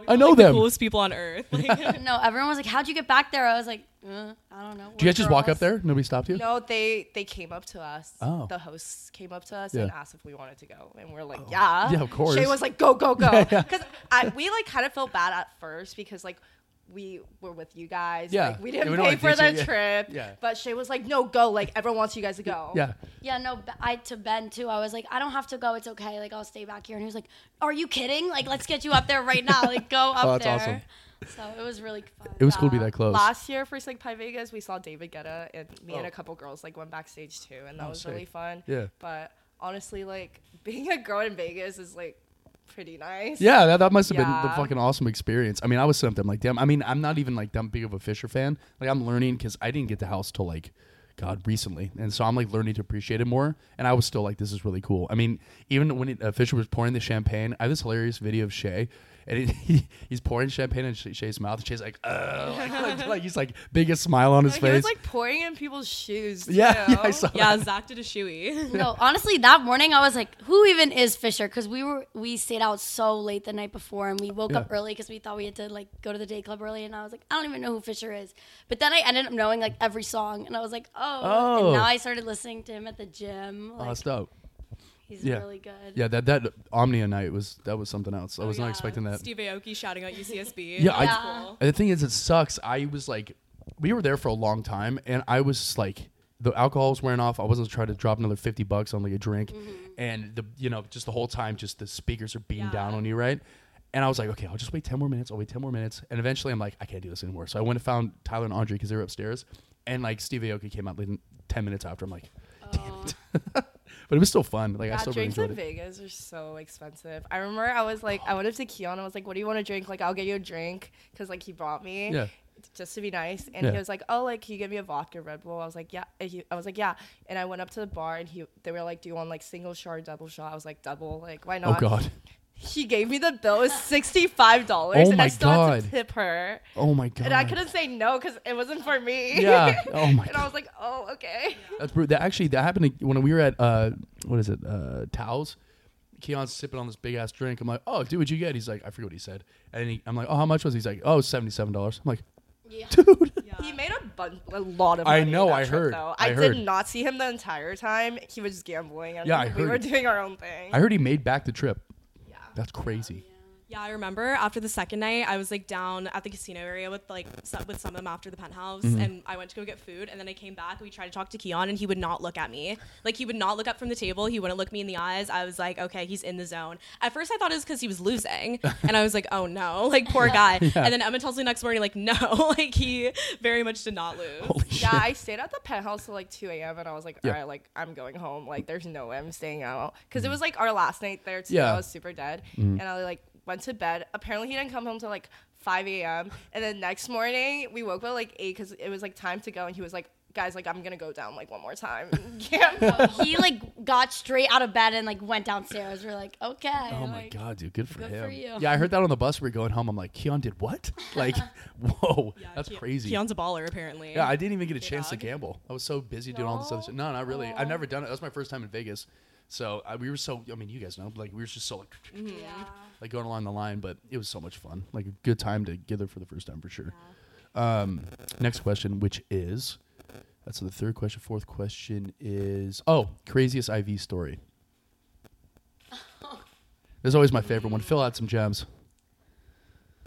No, I know like, the them. coolest people on earth. Like, No, everyone was like, "How'd you get back there?" I was like, uh, "I don't know." Did you guys just walk up there? Nobody stopped you? No, they they came up to us. Oh. The hosts came up to us Yeah. and asked if we wanted to go, and we're like, yeah, Yeah, of course. Shay was like, go, go, go, Yeah, yeah. because we like kind of felt bad at first because like we were with you guys. Yeah. like, we didn't we pay for the you, trip. Yeah. But Shay was like, no, go. Like everyone wants you guys to go. Yeah. Yeah, no, I to Ben too. I was like, "I don't have to go. It's okay. Like, I'll stay back here." And he was like, "Are you kidding? Like, let's get you up there right now. Like, go up Oh, that's there." awesome. So it was really fun. It was cool to be Uh, that close. Last year for Sig Pi Vegas, we saw David Guetta, and me and Oh. a couple girls like went backstage too, and that Oh, was sick. really fun. Yeah. But honestly, like being a girl in Vegas is like pretty nice. Yeah, that, that must have been the fucking awesome experience. I mean, I was something I'm like, damn. I mean, I'm not even like that big of a Fisher fan. Like, I'm learning because I didn't get the house till like, God, recently, and so I'm like learning to appreciate it more. And I was still like, this is really cool. I mean, even when it, uh, Fisher was pouring the champagne, I have this hilarious video of Shay. And he, he, he's pouring champagne in Shay- Shay's mouth, and Shay's like, uh, like, like, like he's like biggest smile on his Like, face. he was like pouring in people's shoes. yeah, too. yeah, I saw yeah, that. Zach did a shoey. no, honestly, that morning I was like, "Who even is Fisher?" Because we were we stayed out so late the night before, and we woke up early because we thought we had to like go to the day club early. And I was like, "I don't even know who Fisher is." But then I ended up knowing like every song, and I was like, "Oh!" Oh. And now I started listening to him at the gym. Oh, Like, that's dope. He's Yeah. really good. Yeah, that that Omnia night was that was something else. I Oh, was not expecting that. Steve Aoki shouting out UCSB. Yeah, I- cool. The thing is, it sucks. I was like, we were there for a long time, and I was like, the alcohol was wearing off. I wasn't trying to drop another fifty bucks on like a drink, mm-hmm. and the you know just the whole time, just the speakers are beating Yeah. down on you, right? And I was like, okay, I'll just wait ten more minutes. I'll wait ten more minutes, and eventually, I'm like, I can't do this anymore. So I went and found Tyler and Andre because they were upstairs, and like Steve Aoki came out like ten minutes after. I'm like, oh. damn Oh. but it was still fun. Like I Yeah, still really drinks in it. Vegas are so expensive. I remember I was like, I went up to Keon and was like, "What do you want to drink? Like, I'll get you a drink," because like he brought me. Yeah. just to be nice, and Yeah. he was like, "Oh, like, can you give me a vodka Red Bull?" I was like, "Yeah." He, I was like, "Yeah." And I went up to the bar, and he, they were like, "Do you want like single shot, or double shot?" I was like, "Double." Like, why not? Oh not? god. He gave me the bill. It was sixty five dollars, Oh and my I still had to tip her, Oh my god. and I couldn't say no because it wasn't for me. Yeah. Oh my God. and I was like, "Oh, okay." That's brutal. That actually that happened to- when we were at uh what is it uh Taos. Keon's sipping on this big ass drink. I'm like, oh, dude, what'd you get? He's like, I forget what he said. And he, I'm like, oh, how much was? it? He's like, oh, seventy seven dollars. I'm like, Yeah. dude. He made a bun- a lot of I know, I trip, heard, Though. I I, heard. did not see him the entire time. He was just gambling, and Yeah, I we were doing our own thing. I heard he made back the trip. That's crazy. Yeah, I remember after the second night, I was like down at the casino area with like some, with some of them after the penthouse, Mm-hmm. and I went to go get food, and then I came back. We tried to talk to Keon, and he would not look at me. Like he would not look up from the table. He wouldn't look me in the eyes. I was like, okay, he's in the zone. At first, I thought it was because he was losing, and I was like, oh no, like poor guy. And then Emma tells me next morning, like, no, like he very much did not lose. Holy shit. Yeah, I stayed at the penthouse till like 2 a.m. and I was like, Yeah. all right, like I'm going home. Like there's no way I'm staying out because it was like our last night there too. Yeah. Mm-hmm. I was super dead, and I was like went to bed. Apparently he didn't come home till like 5 a.m. And then next morning we woke up at like eight because it was like time to go, and he was like, guys, like I'm gonna go down like one more time. yeah. he like got straight out of bed and like went downstairs. We're like, okay. Oh my like, god, dude, good for good him. for you. Yeah, I heard that on the bus. We were going home. I'm like, Keon did what? Like, whoa, Yeah, that's Ke- crazy. Keon's a baller, apparently. yeah, I didn't even get a Good chance to gamble. I was so busy doing all this other stuff. No, not really. I've never done it. That was my first time in Vegas. So I, we were so. I mean, you guys know, like we were just so like, Yeah. like going along the line, but it was so much fun. Like a good time together for the first time for sure. Um, next question, which is that's the third question. Fourth question is oh, craziest IV story. There's always my favorite one. Fill out some gems.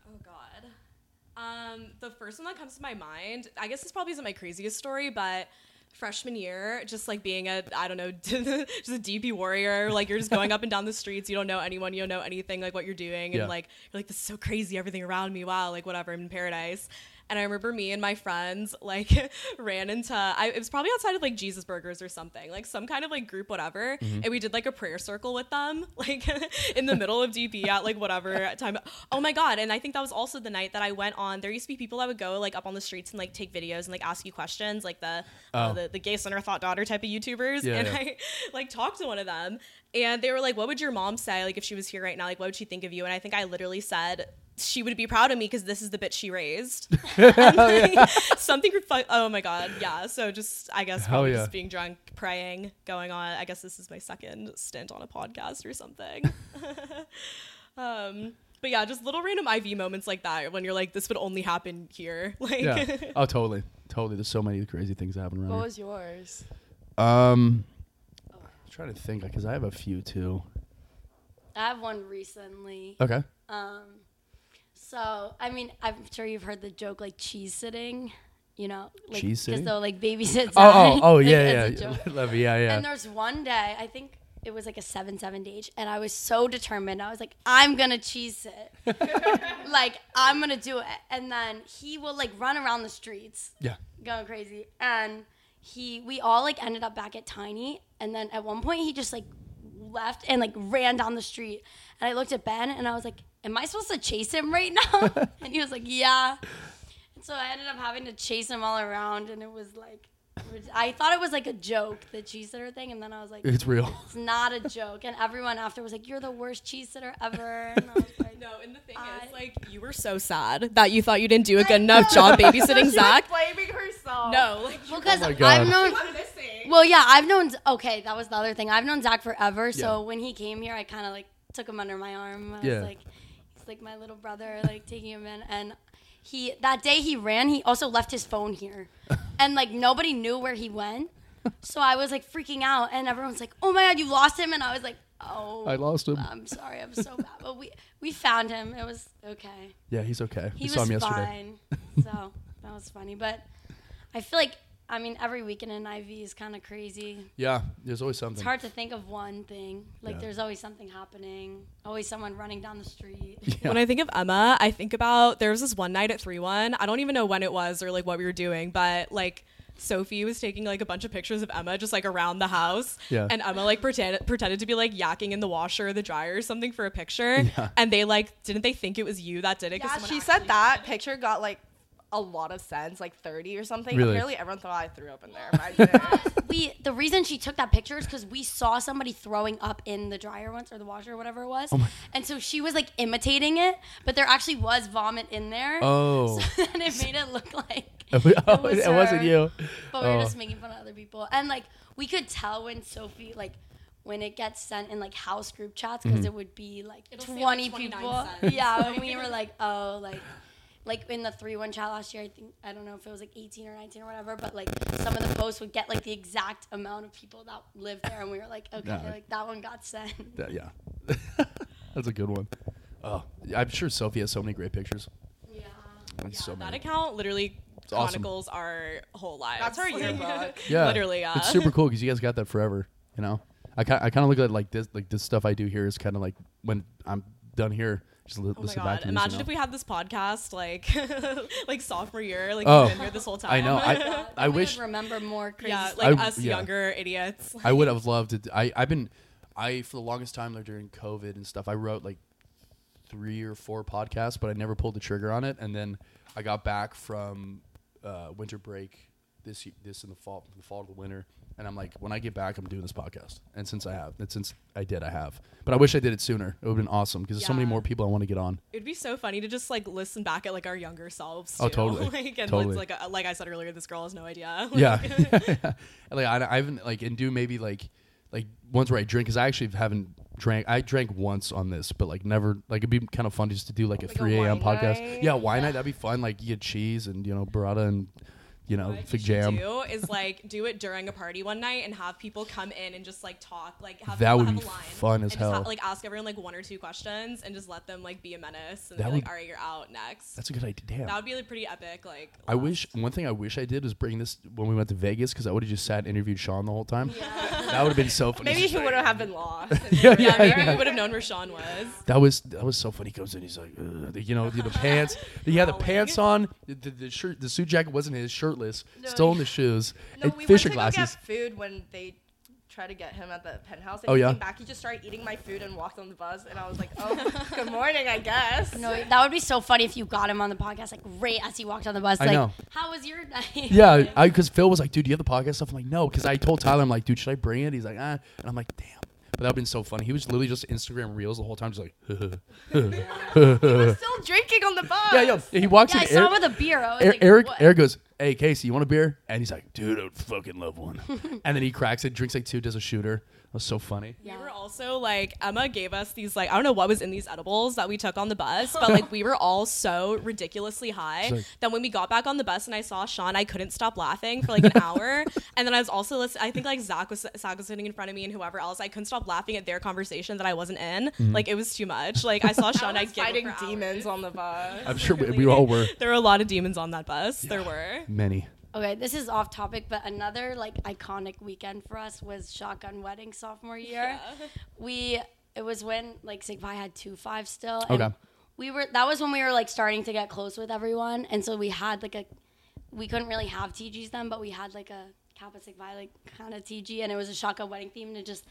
Oh God. Um, the first one that comes to my mind, I guess this probably isn't my craziest story, but freshman year, just like being a I don't know, just a DP warrior, like you're just going up and down the streets, you don't know anyone, you don't know anything, like what you're doing, and Yeah. like you're like this is so crazy, everything around me, wow, like whatever, I'm in paradise. And I remember me and my friends like ran into I, it was probably outside of like Jesus Burgers or something, like some kind of like group, whatever. And we did like a prayer circle with them, like in the middle of DP at like whatever time. Oh my god! And I think that was also the night that I went on. There used to be people that would go like up on the streets and like take videos and like ask you questions, like the uh, Oh. the, the gay center thought daughter type of YouTubers. Yeah, and yeah. I like talked to one of them, and they were like, "What would your mom say like if she was here right now? Like, what would she think of you?" And I think I literally said. She would be proud of me because this is the bitch she raised. And, like, something. refu- Oh my god, yeah. So just, I guess, probably yeah. just being drunk, praying, going on. I guess this is my second stint on a podcast or something. um, but yeah, just little random IV moments like that when you're like, this would only happen here. Like, Yeah. oh, totally, totally. There's so many crazy things that happen around. What here. was yours? Um, I'm trying to think because I have a few too. I have one recently. Okay. Um, so I mean, I'm sure you've heard the joke like cheese sitting. You know, like Cheese sitting? they'll like babysit. Oh, oh, oh, like, yeah, yeah, yeah. Yeah, yeah. And there's one day, I think it was like a seven seven age, and I was so determined. I was like, I'm gonna cheese sit, like I'm gonna do it. And then he will like run around the streets, yeah. going crazy. And he, we all like ended up back at Tiny, and then at one point he just like left and like ran down the street. And I looked at Ben, and I was like, Am I supposed to chase him right now? and he was like, Yeah. And so I ended up having to chase him all around, and it was like. I thought it was like a joke, the cheese sitter thing, and then I was like, It's real. it's not a joke. And everyone after was like, "You're the worst cheese sitter ever." And I was like, No, and the thing I- is, like, you were so sad that you thought you didn't do a good enough know. job babysitting She Zach. blaming herself. No, like, well, because Oh. I've known. Well, yeah, I've known. Okay, that was the other thing. I've known Zach forever. So Yeah. when he came here, I kind of like took him under my arm. I Yeah. was like, he's like my little brother, like taking him in. And he that day he ran. He also left his phone here, and like nobody knew where he went. So I was like freaking out, and everyone's like, "Oh my god, you lost him!" And I was like, "Oh, I lost him. I'm sorry, I'm so bad." But we we found him. It was okay. Yeah, he's okay. He we saw was him yesterday. fine. so that was funny. But I feel like I mean every weekend in IV is kind of crazy. Yeah, there's always something. It's hard to think of one thing. Like Yeah. there's always something happening. Always someone running down the street. Yeah. When I think of Emma, I think about there was this one night at 3 1. I don't even know when it was or like what we were doing, but like Sophie was taking like a bunch of pictures of Emma just like around the house. Yeah. And Emma like pretended pretended to be like yakking in the washer or the dryer or something for a picture. Yeah. And they like didn't they think it was you that did it? Yeah, she said that picture got like a lot of sense, like 30 or something. Really? Apparently, everyone thought I threw up in there. but I didn't. we the reason she took that picture is because we saw somebody throwing up in the dryer once or the washer or whatever it was, Oh and so she was like imitating it, but there actually was vomit in there. Oh. and it made it look like oh, it, was it wasn't her. you. But we were Oh. just making fun of other people, and like we could tell when Sophie like. When it gets sent in like house group chats, because Mm-hmm. it would be like It'll say, like, twenty people. cents. Yeah, and we were like, oh, like, like in the three one chat last year, I think I don't know if it was like eighteen or nineteen or whatever, but like some of the posts would get like the exact amount of people that lived there, and we were like, okay, Yeah. like that one got sent. That- yeah. That's a good one. Oh, I'm sure Sophie has so many great pictures. Yeah. Like, so that many. account literally awesome. chronicles our whole lives. That's our yearbook. Yeah, literally. Yeah. It's super cool because you guys got that forever. You know, I kind I kind of look at it like this like this stuff I do here is kind of like when I'm done here, just li- Oh my listen god! back to Imagine this, if know? we had this podcast like like sophomore year, like Oh. we've been here this whole time. I know, I- Yeah, I wish- would remember more crazy. yeah, stuff. like I- us yeah. younger idiots. I would have loved to. I I've been I for the longest time like during COVID and stuff. I wrote like three or four podcasts, but I never pulled the trigger on it. And then I got back from uh, winter break this y- this in the fall, the fall to the winter, and I'm like, when I get back, I'm doing this podcast. And since I have, and since I did, I have. But I wish I did it sooner. It would have been awesome because there's so many Yeah. more people I want to get on. It'd be so funny to just like listen back at like our younger selves. Oh, too. totally. like, and Totally. like uh, like I said earlier, this girl has no idea. yeah, like I, I haven't like and do maybe like like ones where I drink because I actually haven't drank. I drank once on this, but like never. Like it'd be kind of fun just to do like a Like a 3 a.m. wine podcast. night? Yeah, wine night that'd be fun. Like you get cheese and you know burrata and you know What you fig should jam. do is like do it during a party one night and have people come in and just like talk like have That would have be a line fun as and just ha- hell. like ask everyone like one or two questions and just let them like be a menace and That be would- like all right you're out next. That's a good idea. Damn. that would be like pretty epic. Like I wish one thing I wish I did was bring this when we went to Vegas because I would have just sat and interviewed Sean the whole time. That would have been so funny. Maybe he would like- have been lost. Yeah, yeah, maybe yeah. we would have known where Sean was. That was that was so funny. He comes in, he's like, Ugh. You know, the, the pants. He had the pants on. The, the, the shirt, the suit jacket wasn't his. Shirtless, No, still in yeah. the shoes, No, and we Fisher went to glasses. go get food when they tried to get him at the penthouse. And Oh, he yeah? came back. He just started eating my food and walked on the bus. And I was like, oh, good morning, I guess. No, that would be so funny if you got him on the podcast, like right as he walked on the bus. I like, know. how was your night? Yeah, because Phil was like, dude, do you have the podcast stuff? I'm like, no, because I told Tyler, I'm like, dude, should I bring it? He's like, ah, and I'm like, damn. But that would have been so funny. He was literally just Instagram reels the whole time, just like, he was Still drinking on the bus. yeah, yo. He walks yeah, I in. saw Eric, him with a beer. I was Er- like, Eric, what? Eric goes, hey, Casey, you want a beer? And he's like, dude, I would fucking love one. and then he cracks it, drinks like two, does a shooter. That was so funny. Yeah. We were also like Emma gave us these like I don't know what was in these edibles that we took on the bus, but like we were all so ridiculously high like- that when we got back on the bus and I saw Sean, I couldn't stop laughing for like an hour. And then I was also listening. I think like Zach was Zach was sitting in front of me and whoever else. I couldn't stop laughing at their conversation that I wasn't in. Mm-hmm. Like it was too much. Like I saw Sean, I was giggled fighting demons hours. on the bus. I'm sure we, we all were. There were a lot of demons on that bus. There were. Many. Okay, this is off topic, but another like iconic weekend for us was shotgun wedding sophomore year. We it was when like Sig Pi had two five still. and Okay. We were that was when we were like starting to get close with everyone, and so we had like a we couldn't really have TGs then, but we had like a Kappa Sig Pi like kind of TG, and it was a shotgun wedding theme, and it just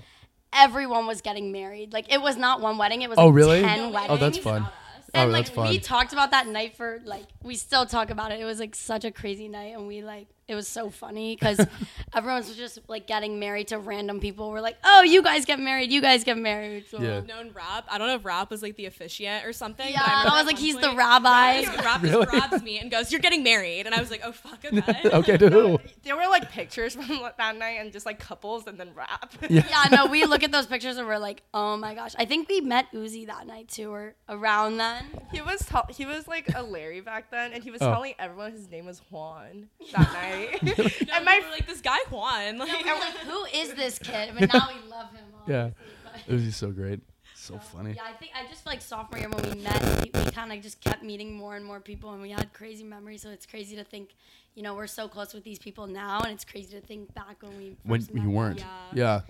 everyone was getting married. Like it was not one wedding; it was Oh, like really? ten No, weddings. Oh, that's fun. Oh, and oh, like we talked about that night for like we still talk about it. It was like such a crazy night, and we like it was so funny because everyone's just like getting married to random people. We're like, oh, you guys get married, you guys get married. So, Yeah. Known rap. I don't know if rap was like the officiant or something. Yeah, but I remember was like, one he's the rabbi. Rap, rap Really? just grabs me and goes, "You're getting married," and I was like, "Oh fuck, okay." okay, to who? There were like pictures from that night and just like couples and then rap. Yeah. Yeah, no, we look at those pictures and we're like, oh my gosh. I think we met Uzi that night too, or around then. He was tell- he was like a Larry back then, and he was Oh. telling everyone his name was Juan that night. No, and my we were like this guy Juan. Like, And we're like, who is this kid? But now we love him. Yeah. obviously, It was just so great. So funny. Yeah, I think I just feel like sophomore year when we met, we, we kind of just kept meeting more and more people, and we had crazy memories. So it's crazy to think, you know, we're so close with these people now, and it's crazy to think back when we When first you weren't. them. Yeah.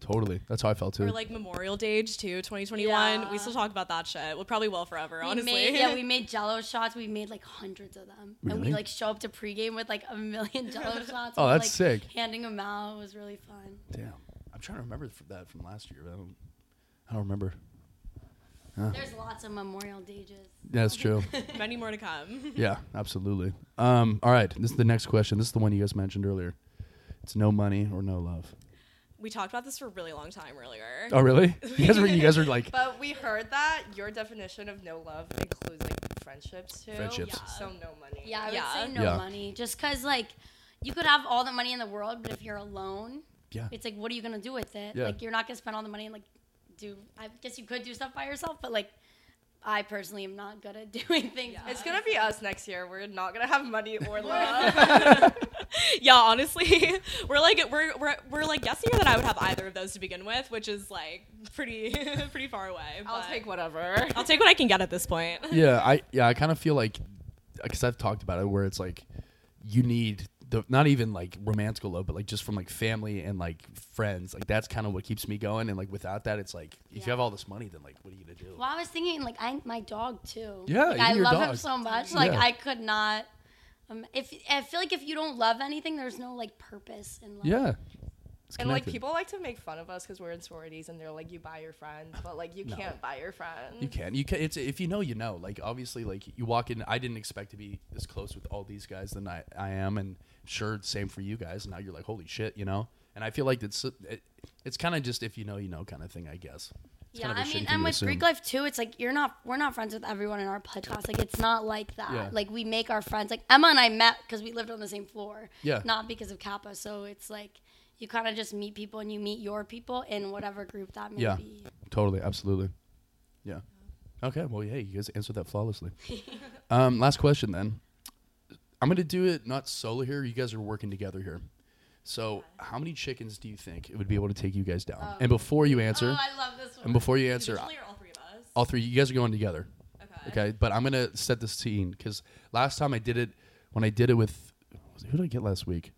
Totally. That's how I felt too. or like Memorial Days too, 2021. Yeah. We still talk about that shit. We'll probably will forever, We honestly. made, yeah, we made Jello shots. We made like hundreds of them, and we like show up to pregame with like a million Jello shots. Oh, that's like, sick. Handing them out was really fun. Damn. I'm trying to remember that from last year. but I don't, I don't remember. There's lots of Memorial Days. That's true. Many more to come. yeah, absolutely. Um, all right, this is the next question. This is the one you guys mentioned earlier. It's no money or no love. We talked about this for a really long time earlier. Oh, really? You guys are you guys are like But we heard that your definition of no love includes like friendships too. Friendships. Yeah. So no money. Yeah, I would Yeah. say no Yeah. money. Just because, like, you could have all the money in the world, but if you're alone, yeah. it's like, what are you gonna do with it? Yeah. Like, you're not gonna spend all the money and like do. I guess you could do stuff by yourself, but like, I personally am not good at doing things. Yeah. It's gonna be us next year. We're not gonna have money or love. yeah, honestly, we're like we're, we're we're like guessing that I would have either of those to begin with, which is like pretty pretty far away. I'll take whatever. I'll take what I can get at this point. yeah, I yeah, I kind of feel like because I've talked about it where it's like you need the not even like romantical love, but like just from like family and like friends. Like that's kind of what keeps me going. And like without that, it's like if you have all this money, then like what are you gonna do? Well, I was thinking like I my dog too. Yeah, like, I your love him so much. Like Yeah. I could not. Um, if I feel like if you don't love anything, there's no like purpose in life. Yeah. And like people like to make fun of us because we're in sororities and they're like, you buy your friends, but like you No. can't buy your friends. You can. You can. It's if you know, you know. Like obviously, like you walk in. I didn't expect to be as close with all these guys than I, I am, and sure, same for you guys. Now you're like, holy shit, you know. And I feel like it's it, it's kind of just if you know, you know, kind of thing. I guess. It's Yeah, kind of I mean, and with assume. Greek life too, it's like you're not we're not friends with everyone in our podcast. Like it's not like that. Yeah. Like we make our friends. Like Emma and I met because we lived on the same floor. Yeah. Not because of Kappa. So it's like you kind of just meet people and you meet your people in whatever group that may Yeah. be. Totally, absolutely. Yeah. Okay. Well, hey, you guys answered that flawlessly. um, last question then. I'm gonna do it not solo here. You guys are working together here. So, how many chickens do you think it would be able to take you guys down? and um, before you answer, Oh, I love this one. and before you answer, all three of us? all three, you guys are going together. Okay. Okay, but I'm gonna set the scene because last time I did it, when I did it with, who did I get last week?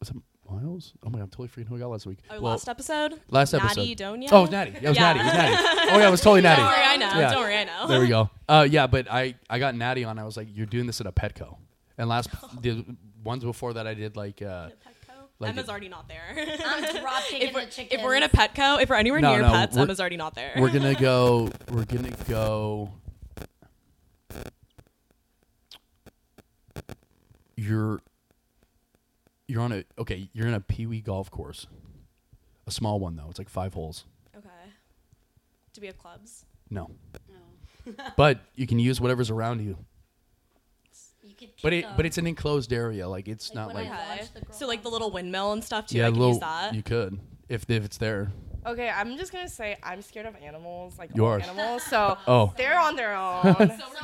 Was it Miles? Oh my god, I'm totally forgetting who I got last week. Oh, Well, last episode. last Natty episode. Donia. Oh, it was Natty. Yeah, it was Yeah. Natty. It was Natty. Oh yeah, it was totally Natty. Don't worry, I know. Yeah. Don't worry, I know. There we go. Uh, yeah, but I I got Natty on. I was like, you're doing this at a Petco, and last the ones before that I did like uh, Petco? Like Emma's it- already not there. I'm drop kicking if, we're, the chickens. if we're in a Petco, if we're anywhere No, near no, pets, Emma's already not there. we're gonna go. We're gonna go. You're. You're on a okay. You're in a Pee Wee golf course, a small one though. It's like five holes. okay. Do we have clubs? No, No. but you can use whatever's around you. You could But it but it's an enclosed area. Like it's Like not when like I- Okay. the girl So like the little windmill and stuff too. yeah, I can little. use that. You could if if it's there. Okay, I'm just gonna say I'm scared of animals, like You all are. animals. So Oh, they're on their own.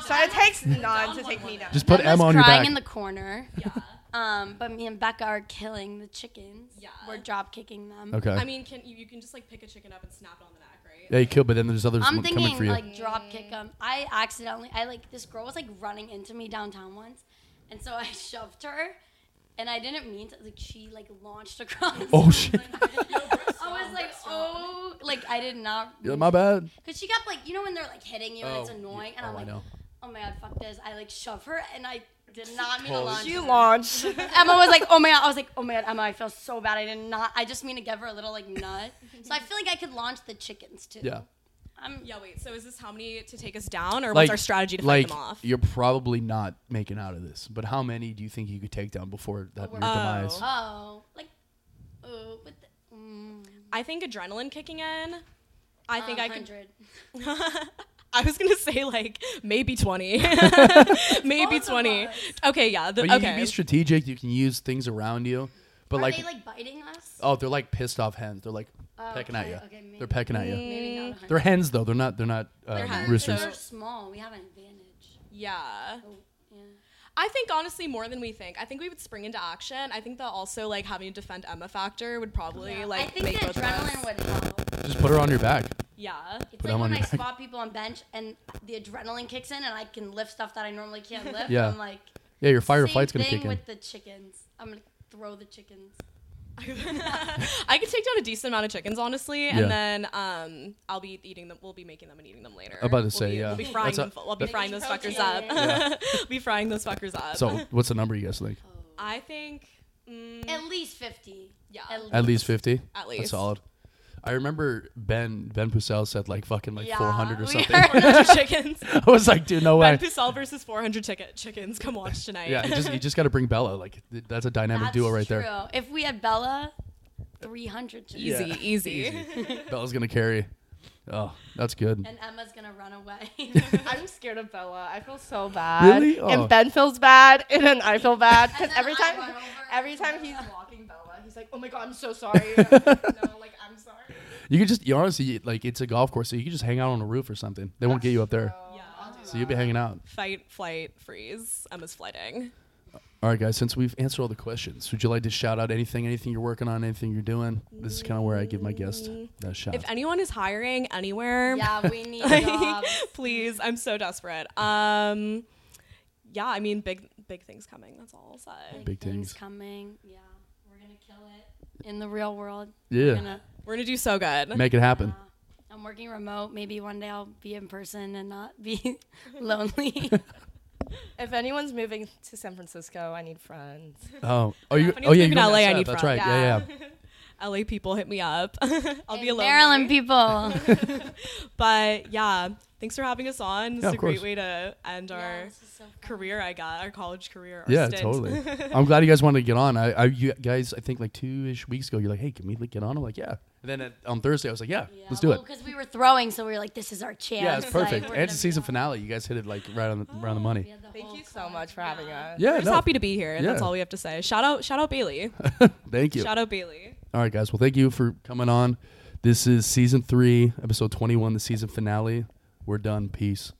so it takes none to take me down. just put Emma's Emma on your crying back. in the corner. yeah. Um, but me and Becca are killing the chickens. Yeah. We're drop kicking them. okay. I mean, can you, you can just like pick a chicken up and snap it on the neck, right? yeah, you could, but then there's others I'm coming for thinking you. like drop kick them. I accidentally, I like this girl was like running into me downtown once, and so I shoved her, and I didn't mean to. Like she like launched across. oh shit! I was like, oh, like I did not. Yeah, my bad. Cause she kept like, you know when they're like hitting you and it's Oh, annoying, and oh, I'm I like, know. oh my god, fuck this. I like shove her, and I did not mean to launch. You launched. Emma was like, "Oh my god!" I was like, "Oh my god, Emma, I feel so bad. I did not. I just mean to give her a little like nut." so I feel like I could launch the chickens too. Yeah. I'm, Yeah. Wait. So is this how many to take us down, or Like what's our strategy to fight like them off? you're probably not making out of this, but how many do you think you could take down before that your Oh. demise? Oh, like, oh, with the, mm, I think adrenaline kicking in. I think I could. 100. I was gonna say like maybe twenty, maybe twenty. Okay, yeah. The, But you okay. can be strategic. You can use things around you, but Are like, they like biting us? oh, they're like pissed off hens. They're like Oh, pecking at you. Okay, maybe, They're pecking at you. Maybe not. 100. They're hens though. They're not. They're not uh, They're hens, roosters. They're small. We have an advantage. yeah. Oh, yeah. I think honestly more than we think. I think we would spring into action. I think that also like having to defend Emma factor would probably Yeah. like I think make the both of us- adrenaline would help. Just put her on your back. Yeah. It's Put like them on when I your back. spot people on bench and the adrenaline kicks in and I can lift stuff that I normally can't lift. Yeah. I'm like, Yeah, your fire or same flight's gonna thing kick in. with the chickens. I'm gonna throw the chickens. I could take down a decent amount of chickens, honestly, Yeah. and then um, I'll be eating them. We'll be making them and eating them later. I'm about to We'll say, be- yeah. We'll be frying That's a- them. fu- We'll be that- frying those fuckers up. protein. we'll be frying those fuckers up. So, what's the number you guys think? I think mm, At least 50. yeah, At least. At least fifty. At That's least. solid. I remember Ben Ben Pucel said like fucking like Yeah, 400 or we something. 400 chickens. I was like, dude, no way. Ben Pucel versus 400 ticket chickens. Come watch tonight. Yeah, you just you just got to bring Bella. Like th- that's a dynamic That's duo right true. there. If we had Bella, 300 chickens. easy, Yeah. easy. Bella's gonna carry. Oh, that's good. And Emma's going to run away. I'm scared of Bella. I feel so bad. Really? Oh. And Ben feels bad, and then I feel bad because every I time, every time he's walking Bella, he's like, "Oh my god, I'm so sorry." no, like sorry. You could just you honestly like it's a golf course, so you could just hang out on a roof or something. They won't get you up there, So, Yeah. So you'll be hanging out. Fight, flight, freeze. Emma's flighting. All right, guys. Since we've answered all the questions, would you like to shout out anything, anything you're working on, anything you're doing? This is kind of where I give my guest that shout. If anyone is hiring anywhere, yeah, we need like, jobs. please, I'm so desperate. Um, yeah, I mean, big, big things coming. That's all I'll say. Big things. coming. Yeah, we're gonna kill it in the real world. Yeah. We're gonna, We're gonna do so good. Make it happen. uh, I'm working remote. Maybe one day I'll be in person and not be lonely. If anyone's moving to San Francisco, I need friends. Oh, oh, you. Oh, yeah. anyone's you to got LA, I that need That's friends. right. Yeah, yeah. LA people hit me up. I'll be And alone. Maryland people. But yeah, thanks for having us on. It's Yeah, is of a great way to end Yeah, our so career. I got our college career. Our Yeah, stint. totally. I'm glad you guys wanted to get on. I, I, you guys, I think like two ish weeks ago, you're like, hey, can we like, get on? I'm like, yeah. And then at, on Thursday, I was like, yeah, Yeah, let's do well, it. Because we were throwing, so we were like, "This is our chance." Yeah, it's perfect. we're and it's gonna season finale. You guys hit it like right on the, around the oh, money. The Thank you so much for having Yeah. us. Yeah, We're just no, happy to be here. That's all we have to say. Shout out, shout out Bailey. thank you. Shout out Bailey. All right, guys. Well, thank you for coming on. This is season three, episode 21, the season finale. We're done. Peace.